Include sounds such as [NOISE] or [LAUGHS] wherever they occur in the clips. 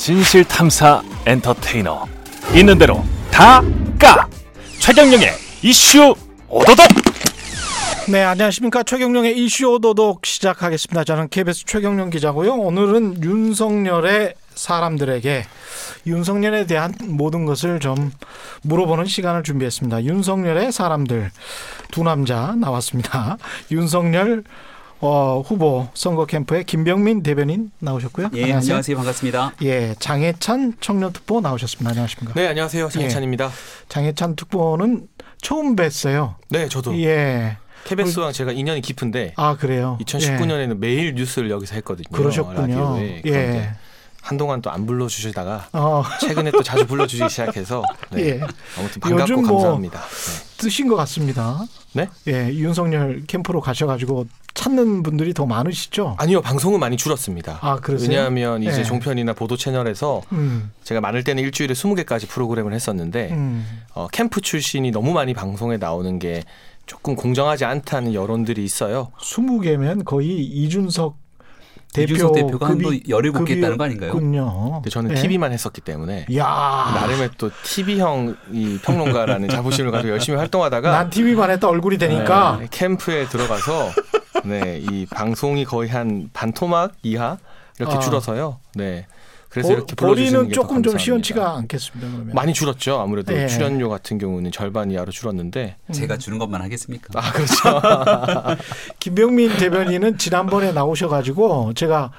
진실 탐사 엔터테이너 있는 대로 다 까 최경영의 이슈 오도독 네, 안녕하십니까. 최경령의 이슈 오도독 시작하겠습니다. 저는 KBS 최경령 기자고요. 오늘은 윤석열의 사람들에게 윤석열에 대한 모든 것을 좀 물어보는 시간을 준비했습니다. 윤석열의 사람들 두 남자 나왔습니다. [LAUGHS] 윤석열 어, 후보 선거 캠프에 김병민 대변인 나오셨고요. 예, 안녕하세요. 반갑습니다. 예, 장해찬 청년 특보 나오셨습니다. 안녕하십니까. 네, 안녕하세요. 장혜찬입니다. 장해찬 특보는 처음 뵀어요. 네, 저도 예. KBS랑 제가 인연이 깊은데 아, 그래요. 2019년에는 매일 뉴스를 여기서 했거든요. 그러셨군요. 라디오에. 예. 한동안 또 안 불러주시다가 어, 최근에 또 자주 불러주시기 시작해서 네. 예. 아무튼 반갑고 뭐 감사합니다. 네. 뜨신 것 같습니다. 네? 예, 윤석열 캠프로 가셔가지고 찾는 분들이 더 많으시죠? 아니요, 방송은 많이 줄었습니다. 아, 그러세요? 왜냐하면 이제 예. 종편이나 보도 채널에서 음, 제가 많을 때는 일주일에 20개까지 프로그램을 했었는데 음. 어, 캠프 출신이 너무 많이 방송에 나오는 게 조금 공정하지 않다는 여론들이 있어요. 20개면 거의 이준석 대표 이준석 대표가 한뭐 급이- 17개 했다는 거 아닌가요? 급이군요. 근데 저는 예. TV만 했었기 때문에 야, 나름의 또 TV형 이 평론가라는 [LAUGHS] 자부심을 가지고 열심히 활동하다가 난 TV만 했다 얼굴이 되니까 네, 캠프에 들어가서 네, 이 방송이 거의 한 반토막 이하 이렇게 아. 줄어서요. 네. 그래서 버- 이렇게 불러주시는 버리는 게 조금 좀. 시원치가 않겠습니다. 그러면 많이 줄었죠. 아무래도 예. 출연료 같은 경우는 절반 이하로 줄었는데 제가 주는 것만 하겠습니까? 아 그렇죠. [LAUGHS] 김병민 대변인은 지난번에 나오셔가지고 제가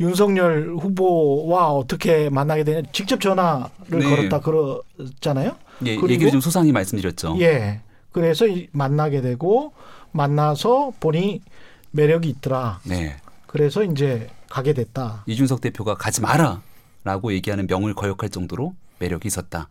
윤석열 후보와 어떻게 만나게 되냐 직접 전화를 네. 걸었다 그러잖아요. 예, 그리고- 얘기를 좀 소상히 말씀드렸죠. 예. 그래서 이- 만나게 되고 만나서 보니 매력이 있더라. 네. 그래서 이제 가게 됐다. 이준석 대표가 가지 마라 라고 얘기하는 명을 거역할 정도로 매력이 있었다.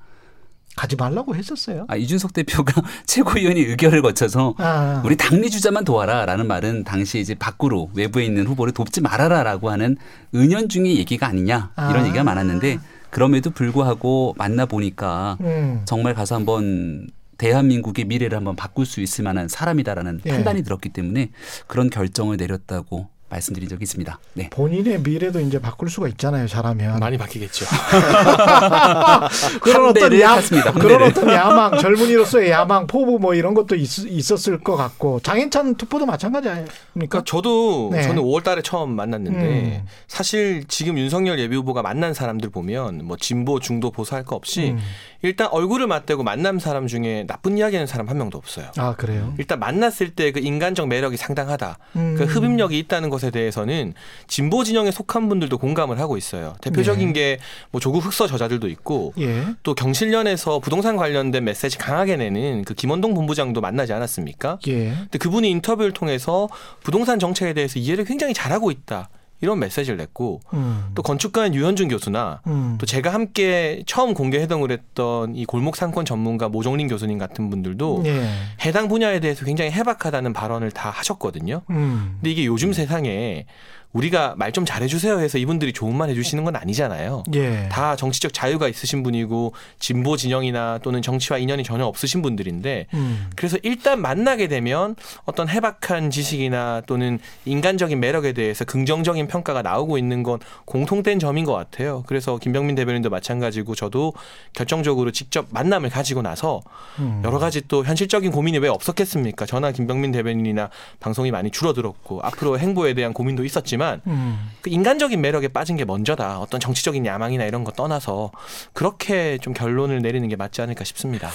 가지 말라고 했었어요. 아, 이준석 대표가 [LAUGHS] 최고위원이 의결을 거쳐서 아, 우리 당리 주자만 도와라라는 말은 당시 이제 밖으로 외부에 있는 후보를 돕지 말아라라고 하는 은연중의 얘기가 아니냐 이런 아. 얘기가 많았는데 그럼에도 불구하고 만나 보니까 음. 정말 가서 한번 대한민국의 미래를 한번 바꿀 수 있을 만한 사람이다라는 예. 판단이 들었기 때문에 그런 결정을 내렸다고 말씀드린 적이 있습니다. 네. 본인의 미래도 이제 바꿀 수가 있잖아요. 잘하면. 많이 바뀌겠죠. [LAUGHS] 그런 어떤 야, 탔습니다. 그런. 어떤 야망, 젊은이로서의 야망, 포부 뭐 이런 것도 있, 었을것 같고 장현찬 투표도 마찬가지 아닙니까? 그러니까 저도 네. 저는 5월달에 처음 만났는데 음. 사실 지금 윤석열 예비 후보가 만난 사람들 보면 뭐 진보 중도 보수 할 거 없이 음. 일단 얼굴을 맞대고 만난 사람 중에 나쁜 이야기하는 사람 한 명도 없어요. 아 그래요. 일단 만났을 때 그 인간적 매력이 상당하다. 음. 그 흡입력이 있다는 것에 대해서는 진보 진영에 속한 분들도 공감을 하고 있어요. 대표적인 게뭐 조국 흑서 저자들도 있고 예. 또 경실련에서 부동산 관련된 메시지 강하게 내는 그 김원동 본부장도 만나지 않았습니까? 예. 근데 그분이 인터뷰를 통해서 부동산 정책에 대해서 이해를 굉장히 잘하고 있다. 이런 메시지를 냈고 음. 또 건축가인 유현준 교수나 음. 또 제가 함께 처음 공개 회동을 했던 이 골목 상권 전문가 모종린 교수님 같은 분들도 예. 해당 분야에 대해서 굉장히 해박하다는 발언을 다 하셨거든요. 음. 근데 이게 요즘 세상에 우리가 말 좀 잘해주세요 해서 이분들이 좋은 말 해주시는 건 아니잖아요. 예. 다 정치적 자유가 있으신 분이고 진보 진영이나 또는 정치와 인연이 전혀 없으신 분들인데 음. 그래서 일단 만나게 되면 어떤 해박한 지식이나 또는 인간적인 매력에 대해서 긍정적인 평가가 나오고 있는 건 공통된 점인 것 같아요. 그래서 김병민 대변인도 마찬가지고 저도 결정적으로 직접 만남을 가지고 나서 음. 여러 가지 또 현실적인 고민이 왜 없었겠습니까? 저나 김병민 대변인이나 방송이 많이 줄어들었고 앞으로 행보에 대한 고민도 있었지만 음. 그 인간적인 매력에 빠진 게 먼저다. 어떤 정치적인 야망이나 이런 거 떠나서 그렇게 좀 결론을 내리는 게 맞지 않을까 싶습니다.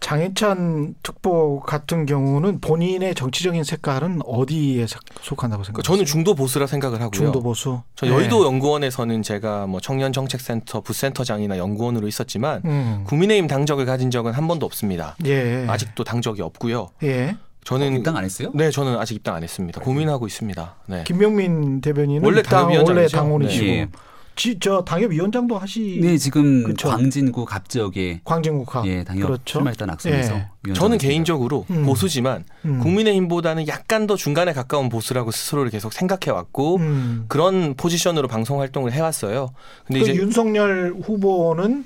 장해찬 특보 같은 경우는 본인의 정치적인 색깔은 어디에 속- 속한다고 그 생각하세요? 저는 중도 보수라 생각을 하고요. 중도 보수. 저 여의도 연구원에서는 제가 뭐 청년 정책센터 부센터장이나 연구원으로 있었지만 예. 음. 국민의힘 당적을 가진 적은 한 번도 없습니다. 예. 아직도 당적이 없고요. 예. 저는 입당 안 했어요? 네, 저는 아직 입당 안 했습니다. 고민하고 있습니다. 네. 김병민 대변인은 원래 당, 원래. 당원이시고 네. 지, 저 당협위원장도 하시 네, 지금 그쵸. 광진구 갑지역에 광진국화. 예, 당협 그렇죠. 출마했던 악성에서 예. 저는. 개인적으로 음. 보수지만 음. 국민의힘보다는 약간 더 중간에 가까운 보수라고 스스로를 계속 생각해 왔고 음. 그런 포지션으로 방송 활동을 해왔어요. 근데 그 이제 윤석열 후보는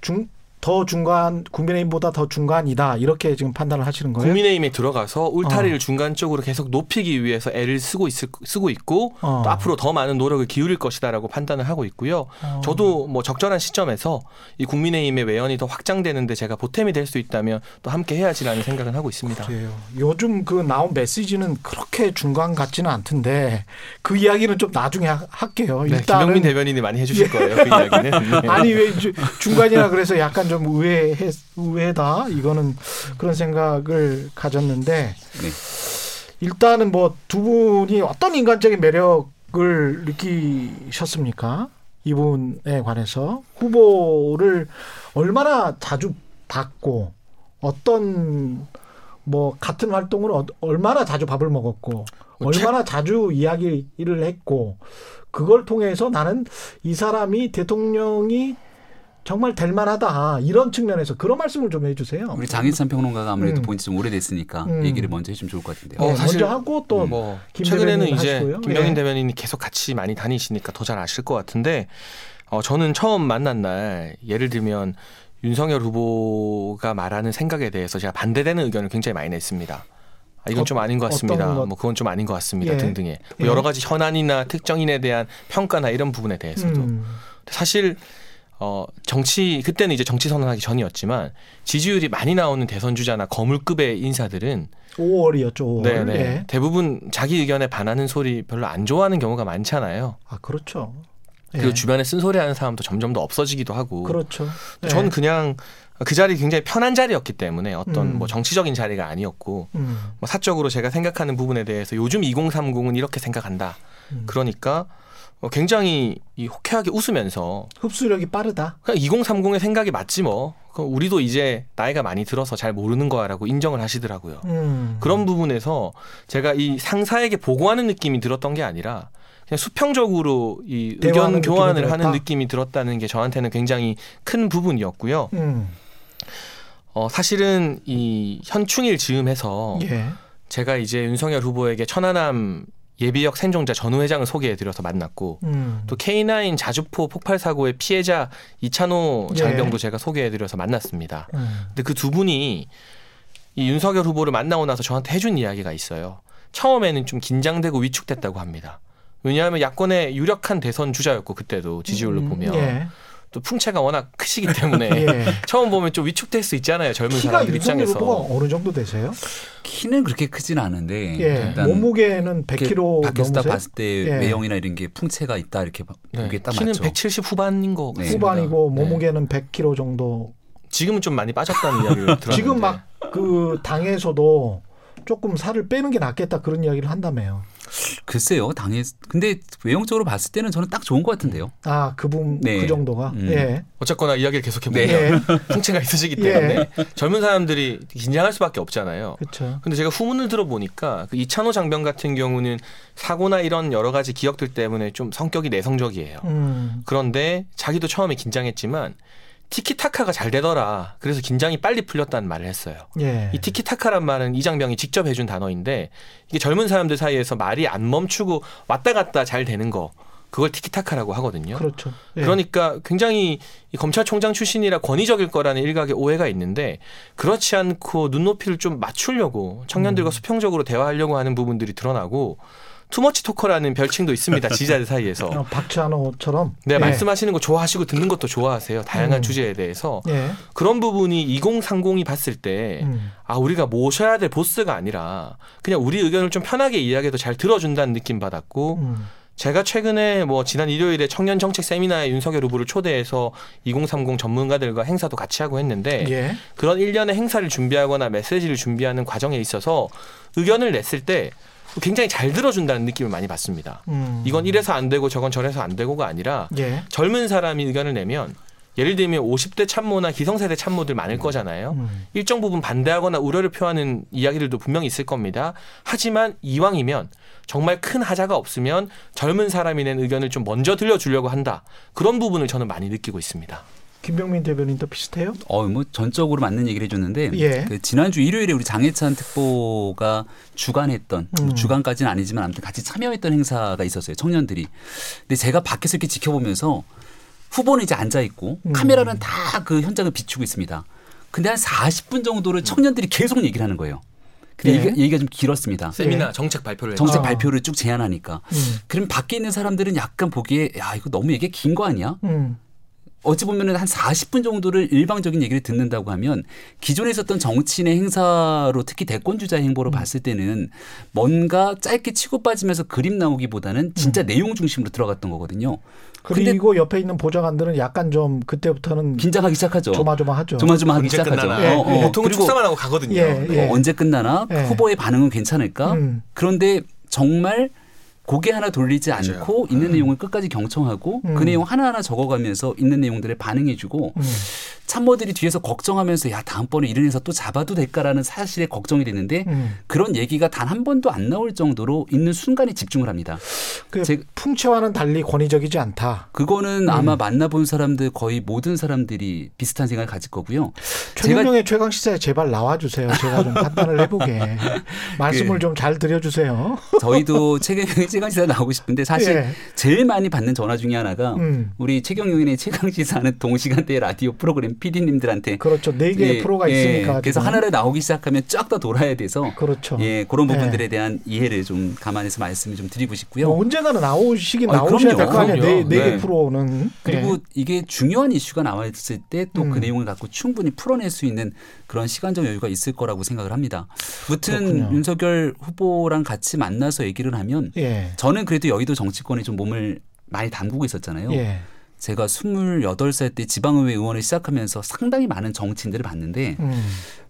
중 더 중간 국민의힘보다 더 중간이다 이렇게 지금 판단을 하시는 거예요? 국민의힘에 들어가서 울타리를 어. 중간 쪽으로 계속 높이기 위해서 애를 쓰고 있, 쓰고 있고 어. 또 앞으로 더 많은 노력을 기울일 것이다라고 판단을 하고 있고요. 어. 저도 뭐 적절한 시점에서 이 국민의힘의 외연이 더 확장되는데 제가 보탬이 될 수 있다면 또 함께 해야지라는 생각은 하고 있습니다. 그래요. 요즘 그 나온 메시지는 그렇게 중간 같지는 않던데 그 이야기는 좀 나중에 하- 할게요. 네, 일단은 김영민 대변인이 많이 해주실 거예요. 그 이야기는. 네. [LAUGHS] 아니 왜 주- 중간이라 그래서 약간 좀 의외 의외다 이거는 그런 생각을 가졌는데 네. 일단은 뭐 두 분이 어떤 인간적인 매력을 느끼셨습니까? 이분에 관해서 후보를 얼마나 자주 봤고 어떤 뭐 같은 활동을 어- 얼마나 자주 밥을 먹었고 뭐 책- 얼마나 자주 이야기를 했고 그걸 통해서 나는 이 사람이 대통령이 정말 될 만하다 이런 측면에서 그런 말씀을 좀 해주세요. 우리 장인찬 평론가가 아무래도 음. 본지 좀 오래됐으니까 음. 얘기를 먼저 해주면 좋을 것 같은데요. 어, 네, 사실- 먼저 하고 또뭐김 최근에는 이제 하시고요. 김영인 예. 대변인이 계속 같이 많이 다니시니까 더 잘 아실 것 같은데 어, 저는 처음 만난 날 예를 들면 윤석열 후보가 말하는 생각에 대해서 제가 반대되는 의견을 굉장히 많이 냈습니다. 아, 이건 어, 좀 아닌 것 같습니다. 것? 뭐 그건 좀 아닌 것 같습니다. 예. 등등의 뭐 예. 여러 가지 현안이나 특정인에 대한 평가나 이런 부분에 대해서도 음. 사실 어 정치 그때는 이제 정치 선언하기 전이었지만 지지율이 많이 나오는 대선 주자나 거물급의 인사들은 5월이었죠. 5월. 네네 예. 대부분 자기 의견에 반하는 소리 별로 안 좋아하는 경우가 많잖아요. 아 그렇죠. 그리고 예. 주변에 쓴소리하는 사람도 점점 더 없어지기도 하고. 그렇죠. 예. 저는 그냥 그 자리 굉장히 편한 자리였기 때문에 어떤 음. 뭐 정치적인 자리가 아니었고 음. 뭐 사적으로 제가 생각하는 부분에 대해서 요즘 2030은 이렇게 생각한다. 음. 그러니까 어, 굉장히 이 호쾌하게 웃으면서 흡수력이 빠르다. 그냥 2030의 생각이 맞지 뭐. 우리도 이제 나이가 많이 들어서 잘 모르는 거야라고 인정을 하시더라고요. 음. 그런 부분에서 제가 이 상사에게 보고하는 느낌이 들었던 게 아니라 그냥 수평적으로 이 의견 교환을 느낌이 하는? 느낌이 들었다는 게 저한테는 굉장히 큰 부분이었고요. 음. 어, 사실은 이 현충일 즈음해서 예. 제가 이제 윤석열 후보에게 천안함 예비역 생존자 전후 회장을 소개해드려서 만났고 음. 또 K9 자주포 폭발 사고의 피해자 이찬호 예. 장병도 제가 소개해드려서 만났습니다. 음. 근데 그 두 분이 이 윤석열 후보를 만나고 나서 저한테 해준 이야기가 있어요. 처음에는 좀 긴장되고 위축됐다고 합니다. 왜냐하면 야권의 유력한 대선 주자였고 그때도 지지율로 음, 보면 예. 또 풍채가 워낙 크시기 [LAUGHS] 때문에 예. 처음 보면 좀 위축될 수 있잖아요. 젊은 키가 사람들 입장에서. 후보가 어느 정도 되세요? 키는 그렇게 크진 않은데 예. 일단 몸무게는 이렇게 100kg 밖에서 딱? 봤을 때 예. 외형이나 이런 게 풍채가 있다 이렇게 봐- 네, 보기에 딱 키는 맞죠. 170 후반인 거 네. 같습니다. 후반이고 네. 몸무게는 100kg 정도. 지금은 좀 많이 빠졌다는 이야기를 [LAUGHS] 들었는데 지금 막 그 당에서도 조금 살을 빼는 게 낫겠다 그런 이야기를 한다며요. 글쎄요, 당해. 근데 외형적으로 봤을 때는 저는 딱 좋은 것 같은데요. 아, 그분 네. 그 정도가. 음. 예. 어쨌거나 이야기를 계속해 보면 예. [LAUGHS] 풍채가 있으시기 예. 때문에 젊은 사람들이 긴장할 수밖에 없잖아요. 그렇죠. 근데 제가 후문을 들어보니까 그 이찬호 장병 같은 경우는 사고나 이런 여러 가지 기억들 때문에 좀 성격이 내성적이에요. 음. 그런데 자기도 처음에 긴장했지만 티키타카가 잘 되더라. 그래서 긴장이 빨리 풀렸다는 말을 했어요. 예. 이 티키타카란 말은 이장병이 직접 해준 단어인데 이게 젊은 사람들 사이에서 말이 안 멈추고 왔다 갔다 잘 되는 거 그걸 티키타카라고 하거든요. 그렇죠. 예. 그러니까 굉장히 이 검찰총장 출신이라 권위적일 거라는 일각의 오해가 있는데 그렇지 않고 눈높이를 좀 맞추려고 청년들과 음. 수평적으로 대화하려고 하는 부분들이 드러나고 투머치 토커라는 별칭도 있습니다 지지자들 사이에서 어, 박찬호처럼. 네 예. 말씀하시는 거 좋아하시고 듣는 것도 좋아하세요 다양한 음. 주제에 대해서 예. 그런 부분이 2030이 봤을 때 음. 아, 우리가 모셔야 될 보스가 아니라 그냥 우리 의견을 좀 편하게 이야기해도 잘 들어준다는 느낌 받았고 음. 제가 최근에 뭐 지난 일요일에 청년 정책 세미나에 윤석열 후보를 초대해서 2030 전문가들과 행사도 같이 하고 했는데 예. 그런 일련의 행사를 준비하거나 메시지를 준비하는 과정에 있어서 의견을 냈을 때 굉장히 잘 들어준다는 느낌을 많이 받습니다. 음. 이건 이래서 안 되고 저건 저래서 안 되고가 아니라 예. 젊은 사람이 의견을 내면 예를 들면 50대 참모나 기성세대 참모들 많을 거잖아요. 음. 일정 부분 반대하거나 우려를 표하는 이야기들도 분명히 있을 겁니다. 하지만 이왕이면 정말 큰 하자가 없으면 젊은 사람이 낸 의견을 좀 먼저 들려주려고 한다. 그런 부분을 저는 많이 느끼고 있습니다. 김병민 대변인도 비슷해요? 어, 뭐 전적으로 맞는 얘기를 해줬는데 예. 그 지난주 일요일에 우리 장해찬 특보가 주관했던 뭐 음. 주관까지는 아니지만 아무튼 같이 참여했던 행사가 있었어요 청년들이. 근데 제가 밖에서 이렇게 지켜보면서 후보는 이제 앉아 있고 음. 카메라는 다 그 현장을 비추고 있습니다. 근데 한 40분 정도를 청년들이 계속 얘기를 하는 거예요. 근데 예. 얘기가, 얘기가 좀 길었습니다. 세미나 정책 발표를 정책 아. 발표를 쭉 제안하니까. 음. 그럼 밖에 있는 사람들은 약간 보기에 야 이거 너무 얘기 긴 거 아니야? 음. 어찌 보면은 한 40분 정도를 일방적인 얘기를 듣는다고 하면 기존에 있었던 정치인의 행사로 특히 대권 주자 행보로 봤을 때는 뭔가 짧게 치고 빠지면서 그림 나오기보다는 진짜 내용 중심으로 들어갔던 거거든요. 근데 그리고 옆에 있는 보좌관들은 약간 좀 그때부터는 긴장하기 시작하죠. 조마조마하죠. 조마조마하기 언제 시작하죠. 끝나나. 예, 어, 어. 예. 보통은 그리고 축사만 하고 가거든요. 예, 예. 어, 언제 끝나나 예. 후보의 반응은 괜찮을까? 음. 그런데 정말 고개 하나 돌리지. 않고 있는 내용을 끝까지 경청하고 음. 그 내용 하나하나 적어가면서 있는 내용들을 반응해주고 음. 참모들이 뒤에서 걱정하면서 야 다음번에 이런 회사 또 잡아도 될까라는 사실에 걱정이 되는데 음. 그런 얘기가 단 한 번도 안 나올 정도로 있는 순간에 집중을 합니다. 그 제- 풍채와는 달리 권위적이지 않다. 그거는 음. 아마 만나본 사람들 거의 모든 사람들이 비슷한 생각을 가질 거고요. 최경영의 최강 시사에 제발 나와주세요. 제가 좀 [LAUGHS] 판단을 해보게 [LAUGHS] 말씀을 그 좀잘 드려주세요. 저희도 최경영의 최강 시사 나오고 싶은데 사실 예. 제일 많이 받는 전화 중에 하나가 음. 우리 최경영의 최강 시사하는 동시간대 라디오 프로그램 PD님들한테 그렇죠. 네 개의 예, 프로가 예, 있으니까. 그래서. 하나를 나오기 시작하면 쫙 다 돌아야 돼서 그렇죠. 예 그런 네. 부분들에 대한 이해를 좀 감안해서 말씀을 좀 드리고 싶고요. 뭐 언젠가는 나오시긴 아니, 나오셔야 될거 아니에요. 네, 네개 네. 프로는. 그리고 예. 이게 중요한 이슈가 나와 있을 때 또그 음. 내용을 갖고 충분히 풀어낼 수 있는 그런 시간적 여유가 있을 거라고 생각을 합니다. 무튼 그렇군요. 윤석열 후보랑 같이 만나서 얘기를 하면 예. 저는 그래도 여의도 정치권에 좀 몸을 많이 담그고 있었잖아요. 예. 제가 28살 때 지방의회 의원을 시작하면서 상당히 많은 정치인들을 봤는데 음.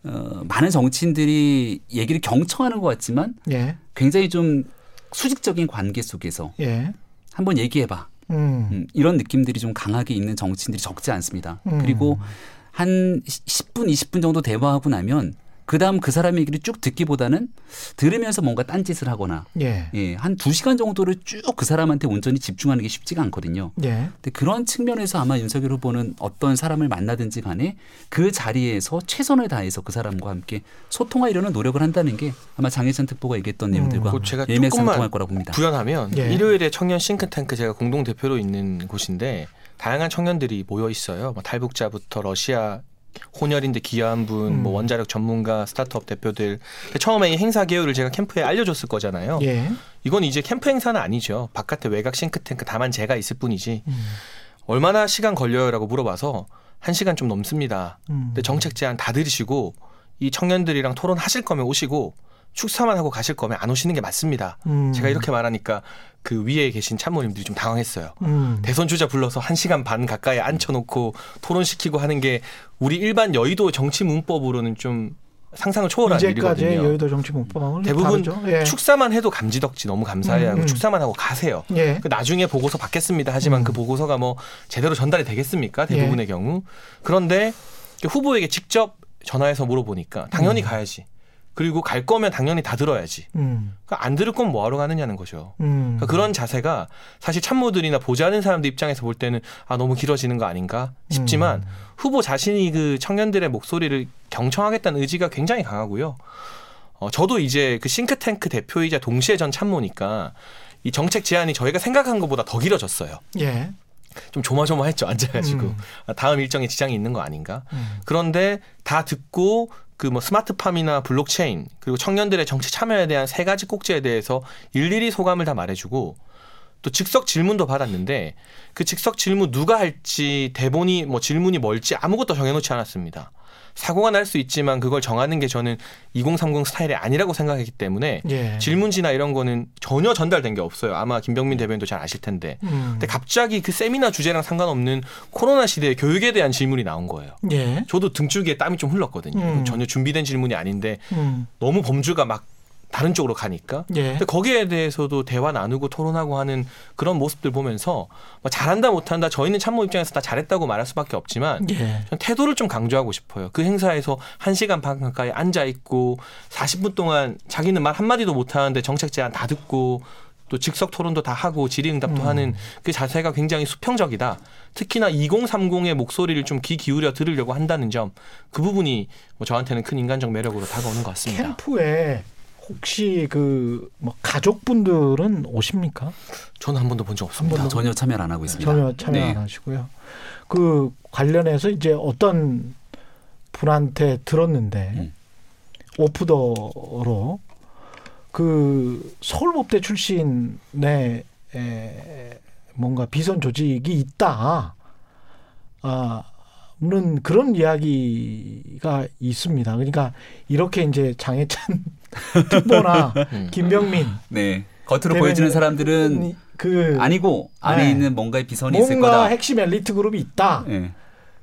어, 많은 정치인들이 얘기를 경청하는 것 같지만 예. 굉장히 좀 수직적인 관계 속에서 예. 한번 얘기해봐. 음. 음, 이런 느낌들이 좀 강하게 있는 정치인들이 적지 않습니다. 음. 그리고 한 10분, 20분 정도 대화하고 나면 그 다음 그 사람 얘기를 쭉 듣기보다는 들으면서 뭔가 딴짓을 하거나 예. 예, 한 두 시간 정도를 쭉 그 사람한테 온전히 집중하는 게 쉽지가 않거든요. 예. 근데 그런 측면에서 아마 윤석열 후보는 어떤 사람을 만나든지 간에 그 자리에서 최선을 다해서 그 사람과 함께 소통하려는 노력을 한다는 게 아마 장혜찬 특보가 얘기했던 내용들과 그거 제가 일맥상통할 조금만 거라고 봅니다. 구현하면 예. 일요일에 청년 싱크탱크 제가 공동 대표로 있는 곳인데 다양한 청년들이 모여 있어요. 뭐 탈북자부터 러시아 혼혈인데 귀한 분, 뭐 음. 원자력 전문가, 스타트업 대표들. 처음에 이 행사 개요를 제가 캠프에 알려줬을 거잖아요. 예. 이건 이제 캠프 행사는 아니죠. 바깥에 외곽 싱크탱크 다만 제가 있을 뿐이지. 음. 얼마나 시간 걸려요라고 물어봐서 한 시간 좀 넘습니다. 음. 근데 정책 제안 다 들으시고 이 청년들이랑 토론하실 거면 오시고 축사만 하고 가실 거면 안 오시는 게 맞습니다. 음. 제가 이렇게 말하니까 그 위에 계신 참모님들이 좀 당황했어요. 음. 대선 주자 불러서 한 시간 반 가까이 앉혀놓고 토론시키고 하는 게 우리 일반 여의도 정치 문법으로는 좀 상상을 초월한 이제까지의 일이거든요. 여의도 정치 문법은 대부분 다르죠. 예. 축사만 해도 감지덕지 너무 감사해 하고 음, 음. 축사만 하고 가세요. 예. 그 나중에 보고서 받겠습니다. 하지만 음. 그 보고서가 뭐 제대로 전달이 되겠습니까? 대부분의 예. 경우. 그런데 그 후보에게 직접 전화해서 물어보니까 당연히 음. 가야지. 그리고 갈 거면 당연히 다 들어야지. 음. 그러니까 안 들을 건 뭐하러 가느냐는 거죠. 음. 그러니까 그런 자세가 사실 참모들이나 보좌하는 사람들 입장에서 볼 때는 아 너무 길어지는 거 아닌가 싶지만 음. 후보 자신이 그 청년들의 목소리를 경청하겠다는 의지가 굉장히 강하고요. 어, 저도 이제 그 싱크탱크 대표이자 동시에 전 참모니까 이 정책 제안이 저희가 생각한 것보다 더 길어졌어요. 예. 좀 조마조마했죠 앉아가지고 음. 아, 다음 일정에 지장이 있는 거 아닌가. 음. 그런데 다 듣고 그 뭐 스마트팜이나 블록체인 그리고 청년들의 정치 참여에 대한 세 가지 꼭지에 대해서 일일이 소감을 다 말해주고 또 즉석 질문도 받았는데 그 즉석 질문 누가 할지 대본이 뭐 질문이 뭘지 아무것도 정해놓지 않았습니다. 사고가 날 수 있지만 그걸 정하는 게 저는 2030 스타일이 아니라고 생각했기 때문에 예. 질문지나 이런 거는 전혀 전달된 게 없어요. 아마 김병민 대변인도 잘 아실 텐데. 음. 근데 갑자기 그 세미나 주제랑 상관없는 코로나 시대의 교육에 대한 질문이 나온 거예요. 예. 저도 등줄기에 땀이 좀 흘렀거든요. 음. 전혀 준비된 질문이 아닌데 음. 너무 범주가 막 다른 쪽으로 가니까. 예. 근데 거기에 대해서도 대화 나누고 토론하고 하는 그런 모습들 보면서 뭐 잘한다 못한다 저희는 참모 입장에서 다 잘했다고 말할 수밖에 없지만 예. 전 태도를 좀 강조하고 싶어요. 그 행사에서 한시간 반 가까이 앉아 있고 40분 동안 자기는 말 한마디도 못 하는데 정책 제안 다 듣고 또 즉석 토론도 다 하고 질의응답도 음. 하는 그 자세가 굉장히 수평적이다. 특히나 2030의 목소리를 좀 귀 기울여 들으려고 한다는 점 그 부분이 뭐 저한테는 큰 인간적 매력으로 다가오는 것 같습니다. 캠프에 혹시 그 뭐 가족분들은 오십니까? 저는 한 번도 본 적 없습니다. 번도 전혀 참여를 안 하고 있습니다. 전혀 참여 네. 안 하시고요. 그 관련해서 이제 어떤 분한테 들었는데 음. 오프더로 그 서울법대 출신의 에, 뭔가 비선 조직이 있다. 아, 는 그런 이야기가 있습니다. 그러니까 이렇게 이제 장해찬 [LAUGHS] 특보나 음. 김병민 네. 겉으로 보여지는 사람들은 그 아니고 안에 네. 있는 뭔가의 비선이 있을 뭔가 거다. 핵심 엘리트 그룹이 있다. 네.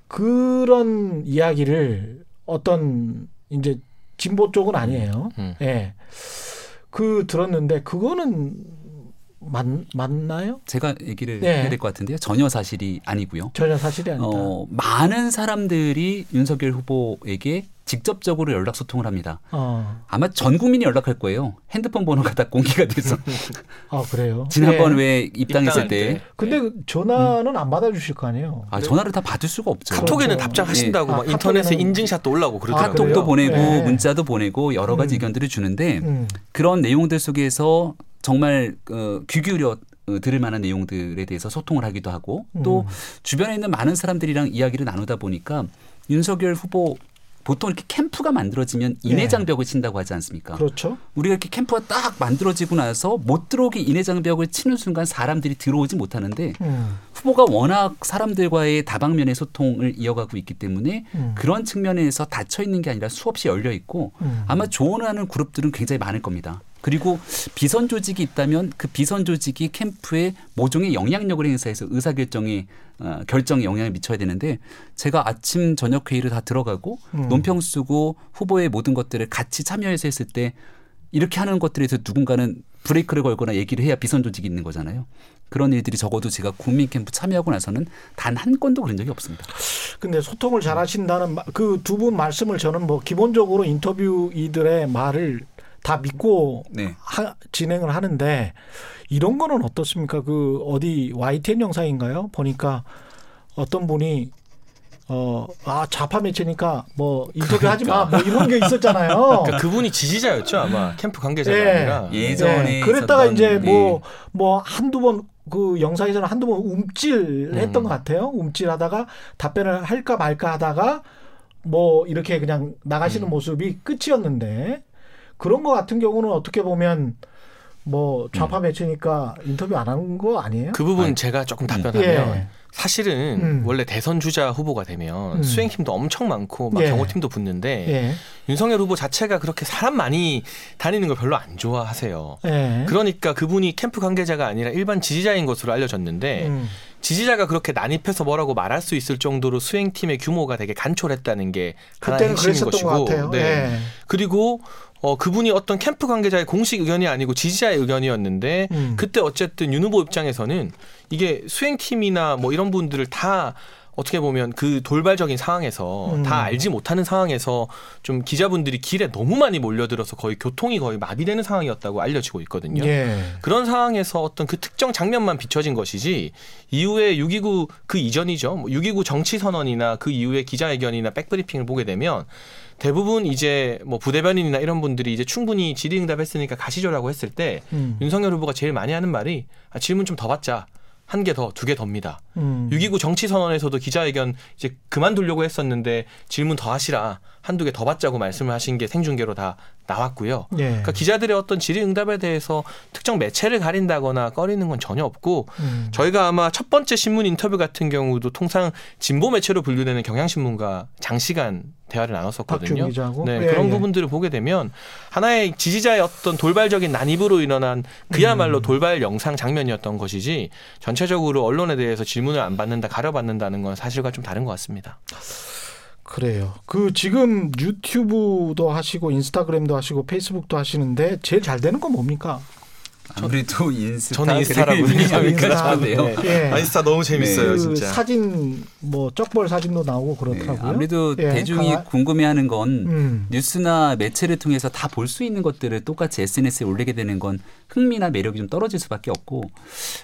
그런 이야기를 어떤 이제 진보 쪽은 아니에요. 음. 예. 그 들었는데 그거는 맞, 맞나요? 제가 얘기를 네. 해야 될 것 같은데요. 전혀 사실이 아니고요. 전혀 사실이 아니다. 어, 많은 사람들이 윤석열 후보에게 직접적으로 연락 소통을 합니다. 어. 아마 전 국민이 연락할 거예요. 핸드폰 번호가 다 공개가 돼서 아 그래요. 지난번 예. 왜 입당했을 때 때. 근데 그 전화는 안 받아주실 거 아니에요. 아, 전화를 다 받을 수가 없죠. 카톡에는 그렇죠. 답장하신다고 네. 막 아, 인터넷에 카톡에는- 인증샷도 올라오고 그러더라고요. 카톡도 보내고 네. 문자도 보내고 여러 가지 음. 의견들을 주는데 음. 그런 내용들 속에서 정말 어, 귀 기울여 어, 들을 만한 내용들에 대해서 소통을 하기도 하고 또 음. 주변에 있는 많은 사람들이랑 이야기를 나누다 보니까 윤석열 후보 보통 이렇게 캠프가 만들어지면 인해 네. 장벽을 친다고 하지 않습니까? 그렇죠. 우리가 이렇게 캠프가 딱 만들어지고 나서 못 들어오게 인해 장벽을 치는 순간 사람들이 들어오지 못하는데 음. 후보가 워낙 사람들과의 다방면의 소통을 이어가고 있기 때문에 음. 그런 측면에서 닫혀 있는 게 아니라 수없이 열려 있고 음. 아마 조언하는 그룹들은 굉장히 많을 겁니다. 그리고 비선 조직이 있다면 그 비선 조직이 캠프에 모종의 영향력을 행사해서 의사 결정에 어, 결정에 영향을 미쳐야 되는데 제가 아침 저녁 회의를 다 들어가고 음. 논평 쓰고 후보의 모든 것들을 같이 참여해서 했을 때 이렇게 하는 것들에 대해서 누군가는 브레이크를 걸거나 얘기를 해야 비선 조직이 있는 거잖아요. 그런 일들이 적어도 제가 국민 캠프 참여하고 나서는 단 한 건도 그런 적이 없습니다. 근데 소통을 잘 하신다는 그 두 분 말씀을 저는 뭐 기본적으로 인터뷰 이들의 말을 다 믿고 네. 하- 진행을 하는데 이런 거는 어떻습니까? 그 어디 YTN 영상인가요? 보니까 어떤 분이 어, 아, 좌파 매체니까 뭐 인터뷰 하지 마. 뭐 이런 게 있었잖아요. [LAUGHS] 그러니까 그분이 지지자였죠 아마 캠프 관계자가 예. 아니라 예전에 예, 그랬다가 이제 뭐 네. 뭐 한두 번 그 영상에서는 한두 번 움찔했던 음. 것 같아요. 움찔하다가 답변을 할까 말까 하다가 뭐 이렇게 그냥 나가시는 음. 모습이 끝이었는데 그런 거 같은 경우는 어떻게 보면 뭐 좌파 음. 매체니까 인터뷰 안 하는 거 아니에요? 그 부분 아니. 제가 조금 음. 답변하면 예. 사실은 음. 원래 대선 주자 후보가 되면 음. 수행팀도 엄청 많고 막 예. 경호팀도 붙는데 예. 윤석열 후보 자체가 그렇게 사람 많이 다니는 걸 별로 안 좋아하세요. 예. 그러니까 그분이 캠프 관계자가 아니라 일반 지지자인 것으로 알려졌는데 음. 지지자가 그렇게 난입해서 뭐라고 말할 수 있을 정도로 수행팀의 규모가 되게 간촐했다는 게 하나의 그때는 핵심인 그랬었던 것 것이고 같아요. 네. 예. 그리고 어 그분이 어떤 캠프 관계자의 공식 의견이 아니고 지지자의 의견이었는데 음. 그때 어쨌든 윤 후보 입장에서는 이게 수행팀이나 뭐 이런 분들을 다 어떻게 보면 그 돌발적인 상황에서 음. 다 알지 못하는 상황에서 좀 기자분들이 길에 너무 많이 몰려들어서 거의 교통이 거의 마비되는 상황이었다고 알려지고 있거든요. 예. 그런 상황에서 어떤 그 특정 장면만 비춰진 것이지 이후에 6.29 그 이전이죠. 뭐 6.29 정치 선언이나 그 이후에 기자회견이나 백브리핑을 보게 되면 대부분 이제 뭐 부대변인이나 이런 분들이 이제 충분히 질의응답했으니까 가시죠라고 했을 때 음. 윤석열 후보가 제일 많이 하는 말이 아, 질문 좀 더 받자. 한 개 더, 두 개 더입니다. 음. 6.29 정치 선언에서도 기자회견 이제 그만두려고 했었는데 질문 더 하시라. 한두 개 더 받자고 말씀을 하신 게 생중계로 다 나왔고요. 예. 그러니까 기자들의 어떤 질의응답에 대해서 특정 매체를 가린다거나 꺼리는 건 전혀 없고 음. 저희가 아마 첫 번째 신문 인터뷰 같은 경우도 통상 진보 매체로 분류되는 경향신문과 장시간 대화를 나눴었거든요. 네, 예, 그런 예. 부분들을 보게 되면 하나의 지지자의 어떤 돌발적인 난입으로 일어난 그야말로 음. 돌발 영상 장면이었던 것이지 전체적으로 언론에 대해서 질문을 안 받는다, 가려받는다는 건 사실과 좀 다른 것 같습니다. 그래요. 그 지금 유튜브도 하시고 인스타그램도 하시고 페이스북도 하시는데 제일 잘 되는 건 뭡니까? 아무래도 인스타 저는 인스타라고 그림이 인스타. 아, 인스타 너무 재밌어요, 그 진짜. 사진 뭐 쩍벌 사진도 나오고 네, 그렇더라고요. 아무래도 예, 대중이 강화- 궁금해하는 건 음. 뉴스나 매체를 통해서 다 볼 수 있는 것들을 똑같이 SNS에 올리게 되는 건 흥미나 매력이 좀 떨어질 수밖에 없고